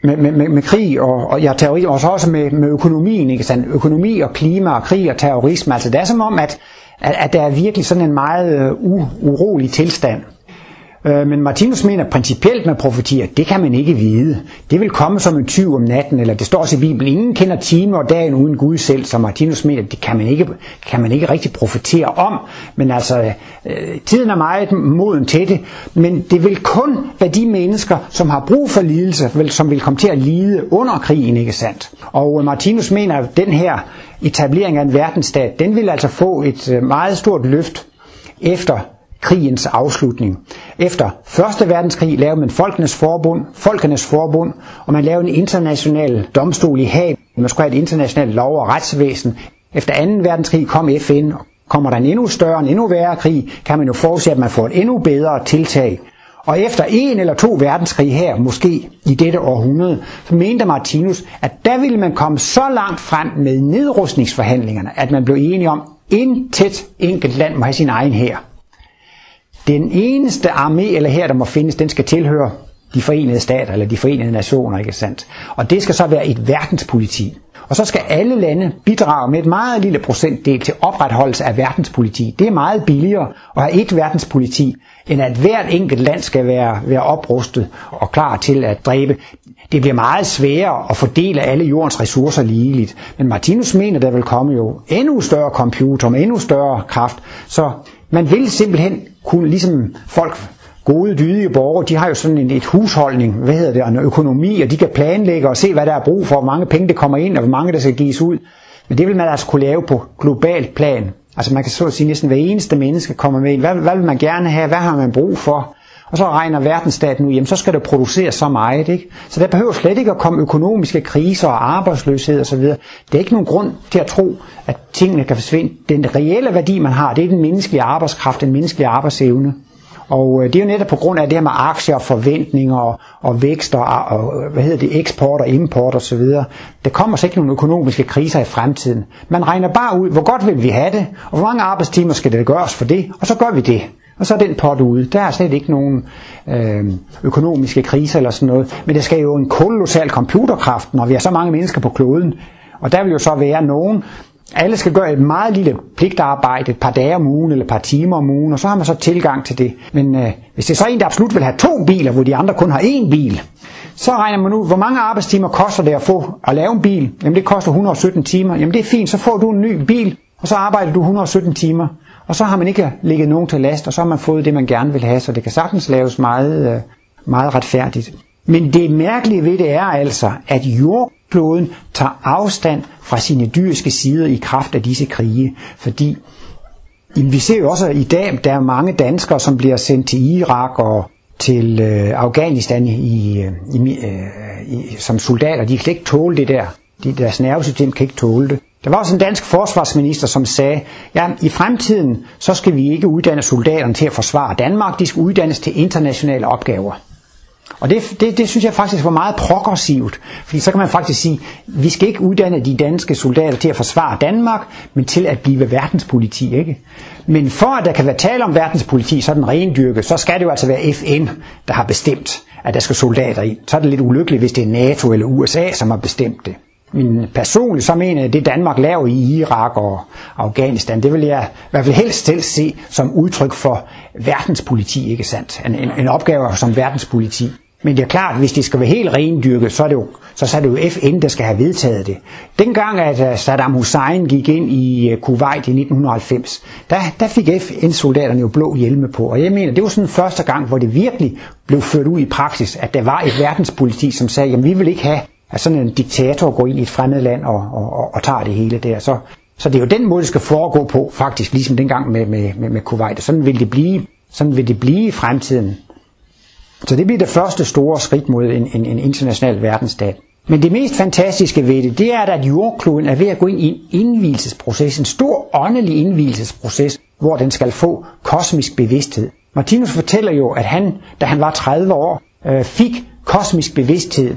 med, med, med, med krig og, og, ja, terrorisme, og så også med, med økonomien, ikke sandt? Økonomi og klima og krig og terrorisme. Altså det er som om, at, at, at der er virkelig sådan en meget uh, urolig tilstand. Øh, men Martinus mener principielt med profetier, det kan man ikke vide. Det vil komme som en tyv om natten, eller det står også i Bibelen, ingen kender time og dagen uden Gud selv, så Martinus mener, det kan man ikke, kan man ikke rigtig profetere om. Men altså, øh, tiden er meget moden til det, men det vil kun være de mennesker, som har brug for lidelse, som vil komme til at lide under krigen, ikke sandt? Og øh, Martinus mener, at den her etablering af en verdensstat, den vil altså få et øh, meget stort løft efter krigens afslutning. Efter 1. verdenskrig lavede man Folkenes Forbund, Folkenes Forbund, og man lavede en international domstol i Haag. Man skulle have et internationalt lov- og retsvæsen. Efter 2. verdenskrig kom FN, og kommer der en endnu større, en endnu værre krig, kan man jo forudse, at man får et endnu bedre tiltag. Og efter en eller to verdenskrig her, måske i dette århundrede, så mente Martinus, at der ville man komme så langt frem med nedrustningsforhandlingerne, at man blev enige om, intet enkelt land må have sin egen her. Den eneste armé eller her, der må findes, den skal tilhøre de forenede stater eller de forenede nationer, ikke sandt? Og det skal så være et verdenspoliti. Og så skal alle lande bidrage med et meget lille procentdel til opretholdelse af verdenspoliti. Det er meget billigere at have et verdenspoliti, end at hvert enkelt land skal være, være oprustet og klar til at dræbe. Det bliver meget sværere at fordele alle jordens ressourcer ligeligt. Men Martinus mener, der vil komme jo endnu større computer med endnu større kraft. Så man vil simpelthen kunne, ligesom folk, gode, dydige borgere, de har jo sådan en et husholdning, hvad hedder det, en økonomi, og de kan planlægge og se, hvad der er brug for, hvor mange penge der kommer ind, og hvor mange der skal gives ud. Men det vil man altså kunne lave på globalt plan. Altså man kan så at sige, næsten hver eneste menneske kommer med ind. Hvad, hvad vil man gerne have? Hvad har man brug for? Og så regner verdensstaten ud, jamen så skal der producere så meget. Ikke? Så der behøver slet ikke at komme økonomiske kriser og arbejdsløshed osv. Det er ikke nogen grund til at tro, at tingene kan forsvinde. Den reelle værdi, man har, det er den menneskelige arbejdskraft, den menneskelige arbejdsevne. Og øh, det er jo netop på grund af det her med aktier og forventninger og, og vækst og, og hvad hedder det, eksport og import osv. Der kommer så ikke nogen økonomiske kriser i fremtiden. Man regner bare ud, hvor godt vil vi have det, og hvor mange arbejdstimer skal det gøres for det, og så gør vi det. Og så er den pot ude. Der er slet ikke nogen øh, økonomiske kriser eller sådan noget. Men der skal jo en kolossal computerkraft, når vi har så mange mennesker på kloden. Og der vil jo så være nogen, alle skal gøre et meget lille pligtarbejde, et par dage om ugen eller et par timer om ugen, og så har man så tilgang til det. Men øh, hvis det er så en, der absolut vil have to biler, hvor de andre kun har én bil, så regner man ud, hvor mange arbejdstimer koster det at få at lave en bil? Jamen det koster 117 timer. Jamen det er fint, så får du en ny bil, og så arbejder du 117 timer. Og så har man ikke ligget nogen til last, og så har man fået det, man gerne vil have, så det kan sagtens laves meget, øh, meget retfærdigt. Men det mærkelige ved det er altså, at jordkloden tager afstand fra sine dyriske sider i kraft af disse krige, fordi jamen, vi ser jo også i dag, der er mange danskere, som bliver sendt til Irak og til øh, Afghanistan i, øh, i, øh, i, som soldater. De kan ikke tåle det der. De, deres nervesystem kan ikke tåle det. Der var også en dansk forsvarsminister, som sagde, ja, i fremtiden, så skal vi ikke uddanne soldaterne til at forsvare Danmark, de skal uddannes til internationale opgaver. Og det, det, det synes jeg faktisk var meget progressivt, fordi så kan man faktisk sige, vi skal ikke uddanne de danske soldater til at forsvare Danmark, men til at blive verdenspoliti. Ikke? Men for at der kan være tale om verdenspoliti, så er den rendyrket, så skal det jo altså være FN, der har bestemt, at der skal soldater ind. Så er det lidt ulykkeligt, hvis det er NATO eller USA, som har bestemt det. Men personligt så mener jeg, det Danmark laver i Irak og Afghanistan, det vil jeg i hvert fald helst selv se som udtryk for verdenspoliti, ikke sandt? En, en, en opgave som verdenspoliti. Men det er klart, hvis det skal være helt rendyrket, så er det jo, så, så er det jo FN, der skal have vedtaget det. Dengang, at øh, Saddam Hussein gik ind i øh, Kuwait i 1990, der, der fik FN-soldaterne jo blå hjelme på. Og jeg mener, det var sådan første gang, hvor det virkelig blev ført ud i praksis, at der var et verdenspoliti, som sagde, jamen vi vil ikke have at sådan en diktator går ind i et fremmed land og, og, og, og tager det hele der. Så, så det er jo den måde, det skal foregå på, faktisk, ligesom dengang med, med, med, med Kuwait. Og sådan vil det blive, sådan vil det blive i fremtiden. Så det bliver det første store skridt mod en, en, en international verdensstat. Men det mest fantastiske ved det, det er, at jordkloden er ved at gå ind i en indvielsesproces, en stor åndelig indvielsesproces, hvor den skal få kosmisk bevidsthed. Martinus fortæller jo, at han, da han var 30 år, øh, fik kosmisk bevidsthed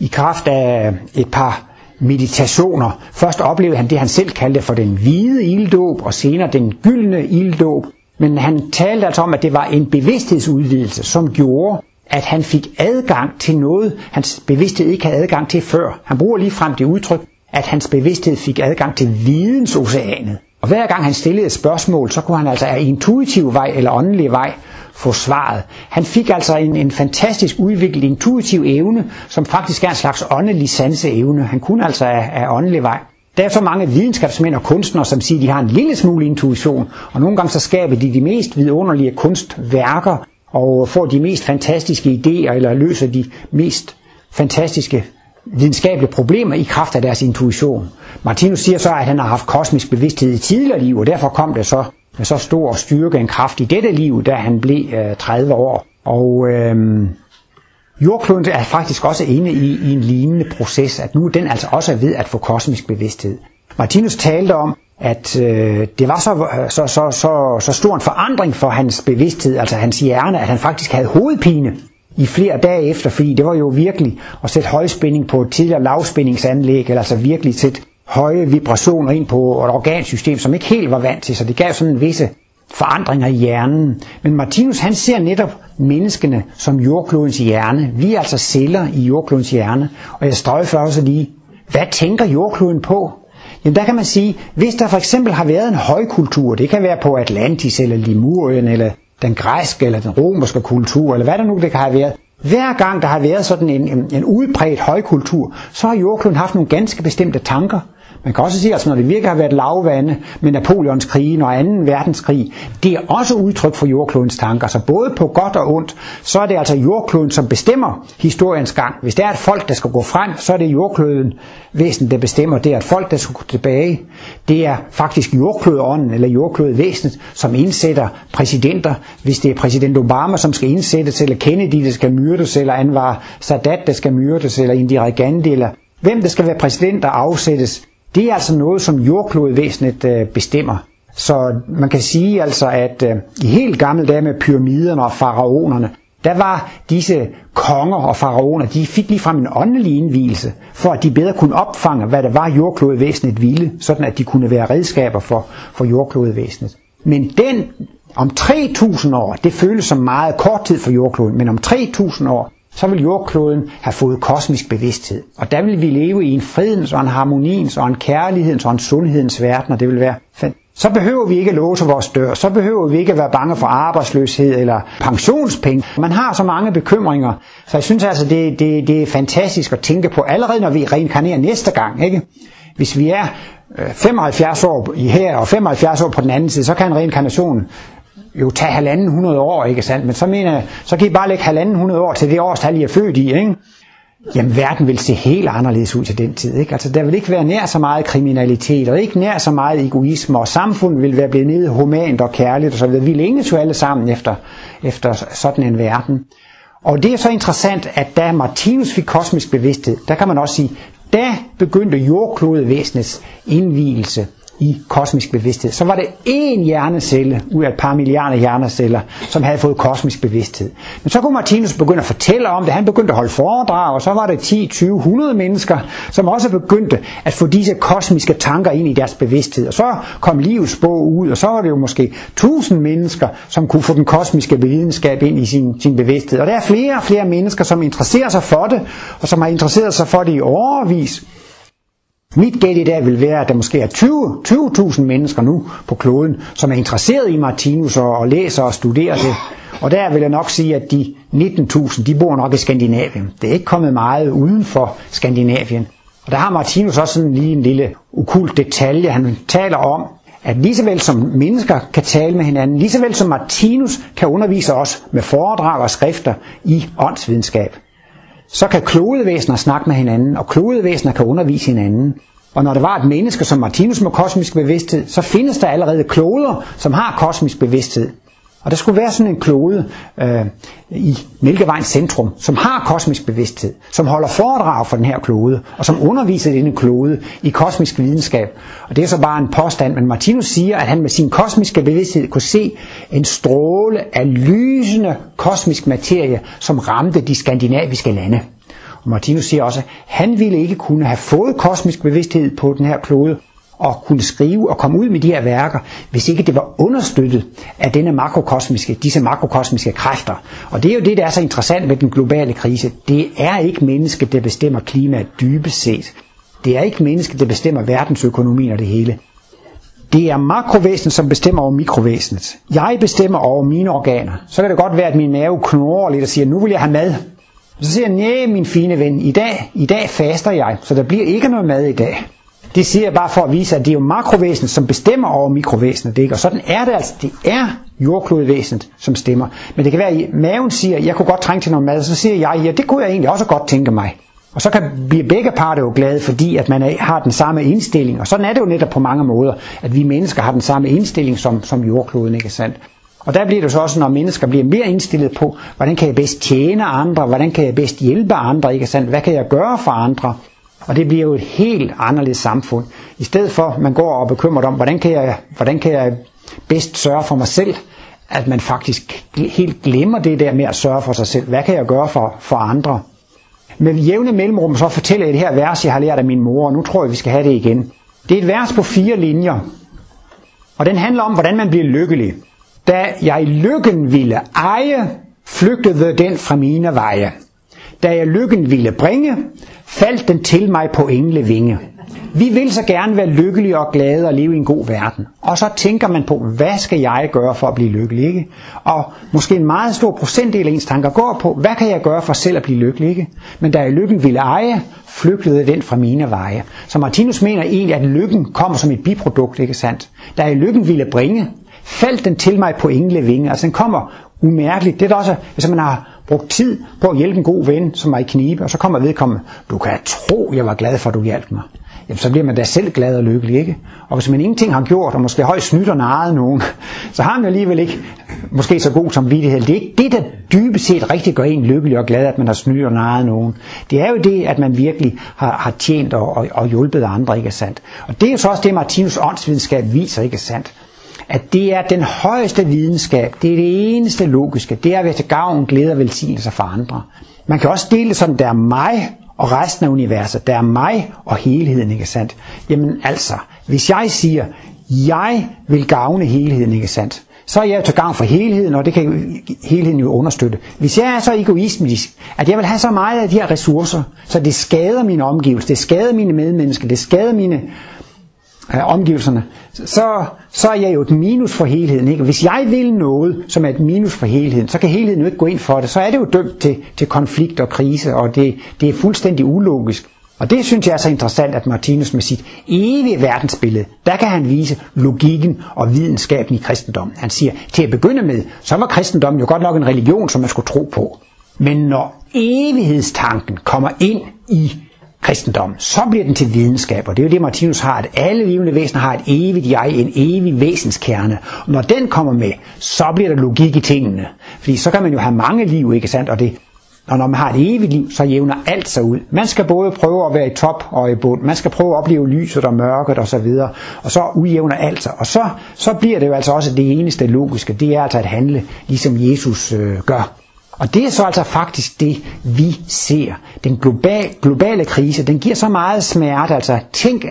i kraft af et par meditationer. Først oplevede han det, han selv kaldte for den hvide ilddåb, og senere den gyldne ilddåb. Men han talte altså om, at det var en bevidsthedsudvidelse, som gjorde, at han fik adgang til noget, hans bevidsthed ikke havde adgang til før. Han bruger lige frem det udtryk, at hans bevidsthed fik adgang til vidensoceanet. Og hver gang han stillede et spørgsmål, så kunne han altså af intuitiv vej eller åndelig vej få svaret. Han fik altså en, en fantastisk udviklet intuitiv evne, som faktisk er en slags åndelig sanseevne. Han kunne altså af, af åndelig vej. Der er så mange videnskabsmænd og kunstnere, som siger, at de har en lille smule intuition, og nogle gange så skaber de de mest vidunderlige kunstværker, og får de mest fantastiske idéer, eller løser de mest fantastiske videnskabelige problemer i kraft af deres intuition. Martinus siger så, at han har haft kosmisk bevidsthed i tidligere liv, og derfor kom det så med så stor styrke en kraft i dette liv, da han blev øh, 30 år. Og øh, jordkloden er faktisk også inde i, i en lignende proces, at nu er den altså også ved at få kosmisk bevidsthed. Martinus talte om, at øh, det var så, så, så, så, så stor en forandring for hans bevidsthed, altså hans hjerne, at han faktisk havde hovedpine i flere dage efter, fordi det var jo virkelig at sætte højspænding på et tidligere lavspændingsanlæg, eller altså virkelig sætte høje vibrationer ind på et organsystem, som ikke helt var vant til, så det gav sådan en visse forandringer i hjernen. Men Martinus han ser netop menneskene som jordklodens hjerne. Vi er altså celler i jordklodens hjerne. Og jeg strøger også lige, hvad tænker jordkloden på? Jamen der kan man sige, hvis der for eksempel har været en højkultur, det kan være på Atlantis eller Limurien eller den græske eller den romerske kultur, eller hvad der nu det kan have været. Hver gang der har været sådan en, en, en udbredt højkultur, så har jordkloden haft nogle ganske bestemte tanker. Man kan også sige, at altså, når det virkelig har været lavvande med Napoleons krige og 2. verdenskrig, det er også udtryk for jordklodens tanker. Så både på godt og ondt, så er det altså jordkloden, som bestemmer historiens gang. Hvis det er et folk, der skal gå frem, så er det jordkloden væsen, der bestemmer. Det er et folk, der skal gå tilbage. Det er faktisk jordklodånden eller jordklodvæsenet, som indsætter præsidenter. Hvis det er præsident Obama, som skal indsættes, eller Kennedy, der skal myrdes, eller Anwar Sadat, der skal myrdes, eller Indira Gandhi, eller hvem der skal være præsident, der afsættes, det er altså noget, som jordklodvæsenet øh, bestemmer. Så man kan sige altså, at øh, i helt gamle dage med pyramiderne og faraonerne, der var disse konger og faraoner, de fik ligefrem en åndelig indvielse, for at de bedre kunne opfange, hvad der var jordklodvæsenet ville, sådan at de kunne være redskaber for, for jordklodvæsenet. Men den om 3.000 år, det føles som meget kort tid for jordkloden, men om 3.000 år, så vil jordkloden have fået kosmisk bevidsthed. Og der vil vi leve i en fredens og en harmoniens og en kærlighedens og en sundhedens verden, og det vil være så behøver vi ikke at låse vores dør, så behøver vi ikke at være bange for arbejdsløshed eller pensionspenge. Man har så mange bekymringer, så jeg synes altså, det, det, det er fantastisk at tænke på, allerede når vi reinkarnerer næste gang. Ikke? Hvis vi er øh, 75 år i her og 75 år på den anden side, så kan en reinkarnation jo tage halvanden hundrede år, ikke sandt? Men så mener jeg, så kan I bare lægge halvanden hundrede år til det årstal, I er født i, ikke? Jamen, verden vil se helt anderledes ud til den tid, ikke? Altså, der vil ikke være nær så meget kriminalitet, og ikke nær så meget egoisme, og samfundet vil være blevet nede humant og kærligt, og så videre. Vi længes jo alle sammen efter, efter sådan en verden. Og det er så interessant, at da Martinus fik kosmisk bevidsthed, der kan man også sige, da begyndte jordklodevæsenets indvielse i kosmisk bevidsthed, så var det én hjernecelle ud af et par milliarder hjerneceller, som havde fået kosmisk bevidsthed. Men så kunne Martinus begynde at fortælle om det. Han begyndte at holde foredrag, og så var det 10, 20, 100 mennesker, som også begyndte at få disse kosmiske tanker ind i deres bevidsthed. Og så kom livets bog ud, og så var det jo måske 1000 mennesker, som kunne få den kosmiske videnskab ind i sin, sin bevidsthed. Og der er flere og flere mennesker, som interesserer sig for det, og som har interesseret sig for det i overvis. Mit gæt i dag vil være, at der måske er 20.000 20 mennesker nu på kloden, som er interesseret i Martinus og, og læser og studerer det. Og der vil jeg nok sige, at de 19.000, de bor nok i Skandinavien. Det er ikke kommet meget uden for Skandinavien. Og der har Martinus også sådan lige en lille ukult detalje. Han taler om, at lige så vel som mennesker kan tale med hinanden, lige så vel som Martinus kan undervise os med foredrag og skrifter i åndsvidenskab, så kan klodevæsener snakke med hinanden, og klodevæsener kan undervise hinanden. Og når der var et menneske som Martinus med kosmisk bevidsthed, så findes der allerede kloder, som har kosmisk bevidsthed. Og der skulle være sådan en klode øh, i Mælkevejens centrum, som har kosmisk bevidsthed, som holder foredrag for den her klode, og som underviser denne klode i kosmisk videnskab. Og det er så bare en påstand, men Martinus siger, at han med sin kosmiske bevidsthed kunne se en stråle af lysende kosmisk materie, som ramte de skandinaviske lande. Og Martinus siger også, at han ville ikke kunne have fået kosmisk bevidsthed på den her klode, og kunne skrive og komme ud med de her værker, hvis ikke det var understøttet af denne makrokosmiske, disse makrokosmiske kræfter. Og det er jo det, der er så interessant med den globale krise. Det er ikke mennesket, der bestemmer klimaet dybest set. Det er ikke mennesket, der bestemmer verdensøkonomien og det hele. Det er makrovæsenet, som bestemmer over mikrovæsenet. Jeg bestemmer over mine organer. Så kan det godt være, at min mave knurrer lidt og siger, nu vil jeg have mad. Så siger jeg, nej min fine ven, i dag, i dag faster jeg, så der bliver ikke noget mad i dag. Det siger jeg bare for at vise, at det er jo makrovæsenet, som bestemmer over mikrovæsenet. Det ikke? Og sådan er det altså. Det er jordklodvæsenet, som stemmer. Men det kan være, at maven siger, jeg kunne godt trænge til noget mad, så siger jeg, ja, det kunne jeg egentlig også godt tænke mig. Og så kan blive begge parter jo glade, fordi at man har den samme indstilling. Og sådan er det jo netop på mange måder, at vi mennesker har den samme indstilling som, som jordkloden, ikke sandt? Og der bliver det så også, når mennesker bliver mere indstillet på, hvordan kan jeg bedst tjene andre, hvordan kan jeg bedst hjælpe andre, ikke sandt? Hvad kan jeg gøre for andre? Og det bliver jo et helt anderledes samfund. I stedet for, at man går og bekymrer om, hvordan kan, jeg, hvordan kan jeg bedst sørge for mig selv, at man faktisk helt glemmer det der med at sørge for sig selv. Hvad kan jeg gøre for, for andre? Med jævne mellemrum så fortæller jeg det her vers, jeg har lært af min mor, og nu tror jeg, vi skal have det igen. Det er et vers på fire linjer, og den handler om, hvordan man bliver lykkelig. Da jeg lykken ville eje, flygtede den fra mine veje. Da jeg lykken ville bringe, faldt den til mig på englevinge. Vi vil så gerne være lykkelige og glade og leve i en god verden. Og så tænker man på, hvad skal jeg gøre for at blive lykkelig? Ikke? Og måske en meget stor procentdel af ens tanker går på, hvad kan jeg gøre for selv at blive lykkelig? Ikke? Men da jeg lykken ville eje, flygtede den fra mine veje. Så Martinus mener egentlig, at lykken kommer som et biprodukt, ikke sandt? Da jeg lykken ville bringe, faldt den til mig på englevinge. Altså den kommer umærkeligt. Det er også, hvis man har brugt tid på at hjælpe en god ven, som er i knibe, og så kommer vedkommende, du kan tro, jeg var glad for, at du hjalp mig. Jamen, så bliver man da selv glad og lykkelig, ikke? Og hvis man ingenting har gjort, og måske højst snydt og narret nogen, så har man alligevel ikke måske så god som vidtighed. Det er ikke det, der dybest set rigtig gør en lykkelig og glad, at man har snydt og narret nogen. Det er jo det, at man virkelig har, har tjent og, og, og hjulpet andre, ikke sandt? Og det er jo så også det, Martinus åndsvidenskab viser, ikke sandt? At det er den højeste videnskab, det er det eneste logiske, det er at være til gavn, glæde og velsignelse for andre. Man kan også dele det sådan, der er mig og resten af universet, der er mig og helheden, ikke sandt? Jamen altså, hvis jeg siger, jeg vil gavne helheden, ikke sandt? Så er jeg jo til gavn for helheden, og det kan helheden jo understøtte. Hvis jeg er så egoistisk, at jeg vil have så meget af de her ressourcer, så det skader mine omgivelser, det skader mine medmennesker, det skader mine af omgivelserne, så, så er jeg jo et minus for helheden. Ikke? Hvis jeg vil noget, som er et minus for helheden, så kan helheden jo ikke gå ind for det. Så er det jo dømt til, til konflikt og krise, og det, det er fuldstændig ulogisk. Og det synes jeg er så interessant, at Martinus med sit evige verdensbillede, der kan han vise logikken og videnskaben i kristendommen. Han siger, til at begynde med, så var kristendommen jo godt nok en religion, som man skulle tro på. Men når evighedstanken kommer ind i kristendommen. så bliver den til videnskab, og det er jo det, Martinus har, at alle levende væsener har et evigt jeg, en evig væsenskerne. Og når den kommer med, så bliver der logik i tingene. Fordi så kan man jo have mange liv, ikke sandt? Og, det, og når man har et evigt liv, så jævner alt sig ud. Man skal både prøve at være i top og i bund. Man skal prøve at opleve lyset og mørket og så videre. Og så udjævner alt sig. Og så, så bliver det jo altså også det eneste logiske. Det er altså at handle, ligesom Jesus øh, gør. Og det er så altså faktisk det, vi ser. Den global, globale krise, den giver så meget smerte. Altså tænk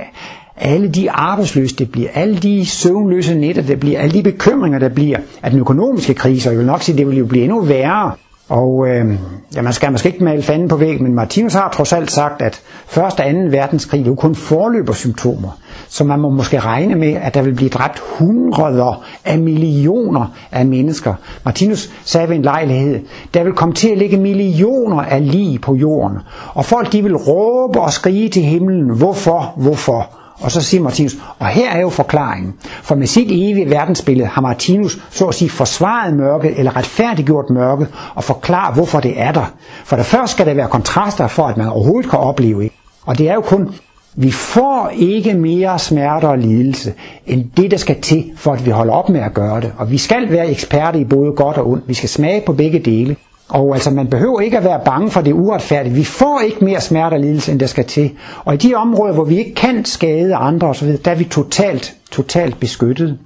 alle de arbejdsløse, det bliver, alle de søvnløse nætter, det bliver, alle de bekymringer, der bliver af den økonomiske krise, og jeg vil nok sige, det vil jo blive endnu værre. Og øh, ja, man skal måske ikke male fanden på væggen, men Martinus har trods alt sagt, at 1. og 2. verdenskrig er jo kun forløbersymptomer. Så man må måske regne med, at der vil blive dræbt hundreder af millioner af mennesker. Martinus sagde ved en lejlighed, der vil komme til at ligge millioner af lig på jorden. Og folk de vil råbe og skrige til himlen, hvorfor, hvorfor? Og så siger Martinus, og her er jo forklaringen. For med sit evige verdensbillede har Martinus så at sige forsvaret mørket eller retfærdiggjort mørket og forklaret, hvorfor det er der. For det første skal der være kontraster for, at man overhovedet kan opleve. Og det er jo kun vi får ikke mere smerte og lidelse, end det, der skal til, for at vi holder op med at gøre det. Og vi skal være eksperter i både godt og ondt. Vi skal smage på begge dele. Og altså, man behøver ikke at være bange for det uretfærdige. Vi får ikke mere smerte og lidelse, end der skal til. Og i de områder, hvor vi ikke kan skade andre osv., der er vi totalt, totalt beskyttet.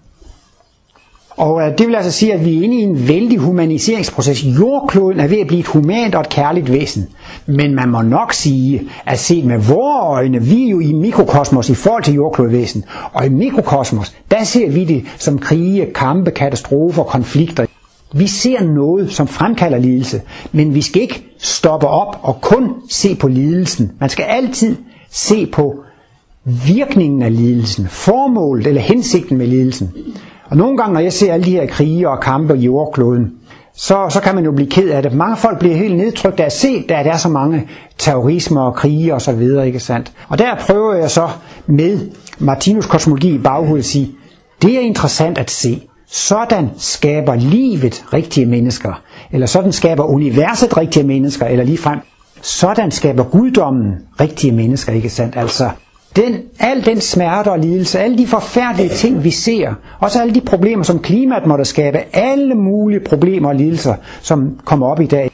Og øh, det vil altså sige, at vi er inde i en vældig humaniseringsproces. Jordkloden er ved at blive et humant og et kærligt væsen. Men man må nok sige, at set med vores øjne, vi er jo i mikrokosmos i forhold til jordklodvæsen. Og i mikrokosmos, der ser vi det som krige, kampe, katastrofer, konflikter. Vi ser noget, som fremkalder lidelse, men vi skal ikke stoppe op og kun se på lidelsen. Man skal altid se på virkningen af lidelsen, formålet eller hensigten med lidelsen. Og nogle gange, når jeg ser alle de her krige og kampe i jordkloden, så, så kan man jo blive ked af det. Mange folk bliver helt nedtrykt af at se, at der er så mange terrorismer og krige og så videre, ikke sandt? Og der prøver jeg så med Martinus kosmologi i baghovedet at sige, det er interessant at se. Sådan skaber livet rigtige mennesker, eller sådan skaber universet rigtige mennesker, eller ligefrem, sådan skaber guddommen rigtige mennesker, ikke sandt? Altså, den, al den smerte og lidelse, alle de forfærdelige ting, vi ser, også alle de problemer, som klimaet måtte skabe, alle mulige problemer og lidelser, som kommer op i dag,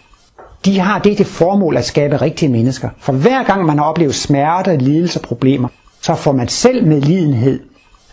de har det til formål at skabe rigtige mennesker. For hver gang man har oplevet smerte, lidelse og problemer, så får man selv medlidenhed,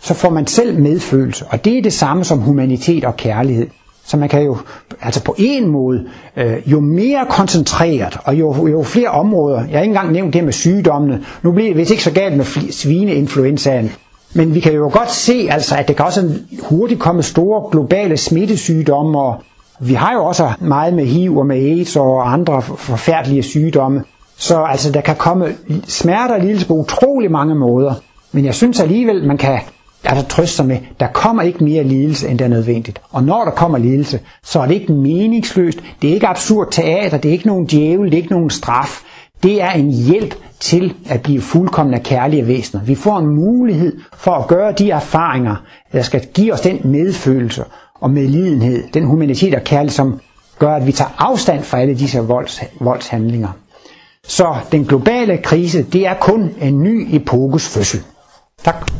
så får man selv medfølelse. Og det er det samme som humanitet og kærlighed. Så man kan jo, altså på en måde, øh, jo mere koncentreret, og jo, jo flere områder, jeg har ikke engang nævnt det med sygdommene, nu bliver det vist ikke så galt med svineinfluenzaen, men vi kan jo godt se, altså, at det kan også hurtigt komme store globale smittesygdomme, og vi har jo også meget med HIV og med AIDS og andre forfærdelige sygdomme. Så altså, der kan komme smerter og lidelse på utrolig mange måder. Men jeg synes alligevel, man kan altså trøste sig med, der kommer ikke mere lidelse, end der er nødvendigt. Og når der kommer lidelse, så er det ikke meningsløst, det er ikke absurd teater, det er ikke nogen djævel, det er ikke nogen straf. Det er en hjælp til at blive fuldkommen af kærlige væsener. Vi får en mulighed for at gøre de erfaringer, der skal give os den medfølelse og medlidenhed, den humanitet og kærlighed, som gør, at vi tager afstand fra alle disse volds, voldshandlinger. Så den globale krise, det er kun en ny epokes fødsel. Tak.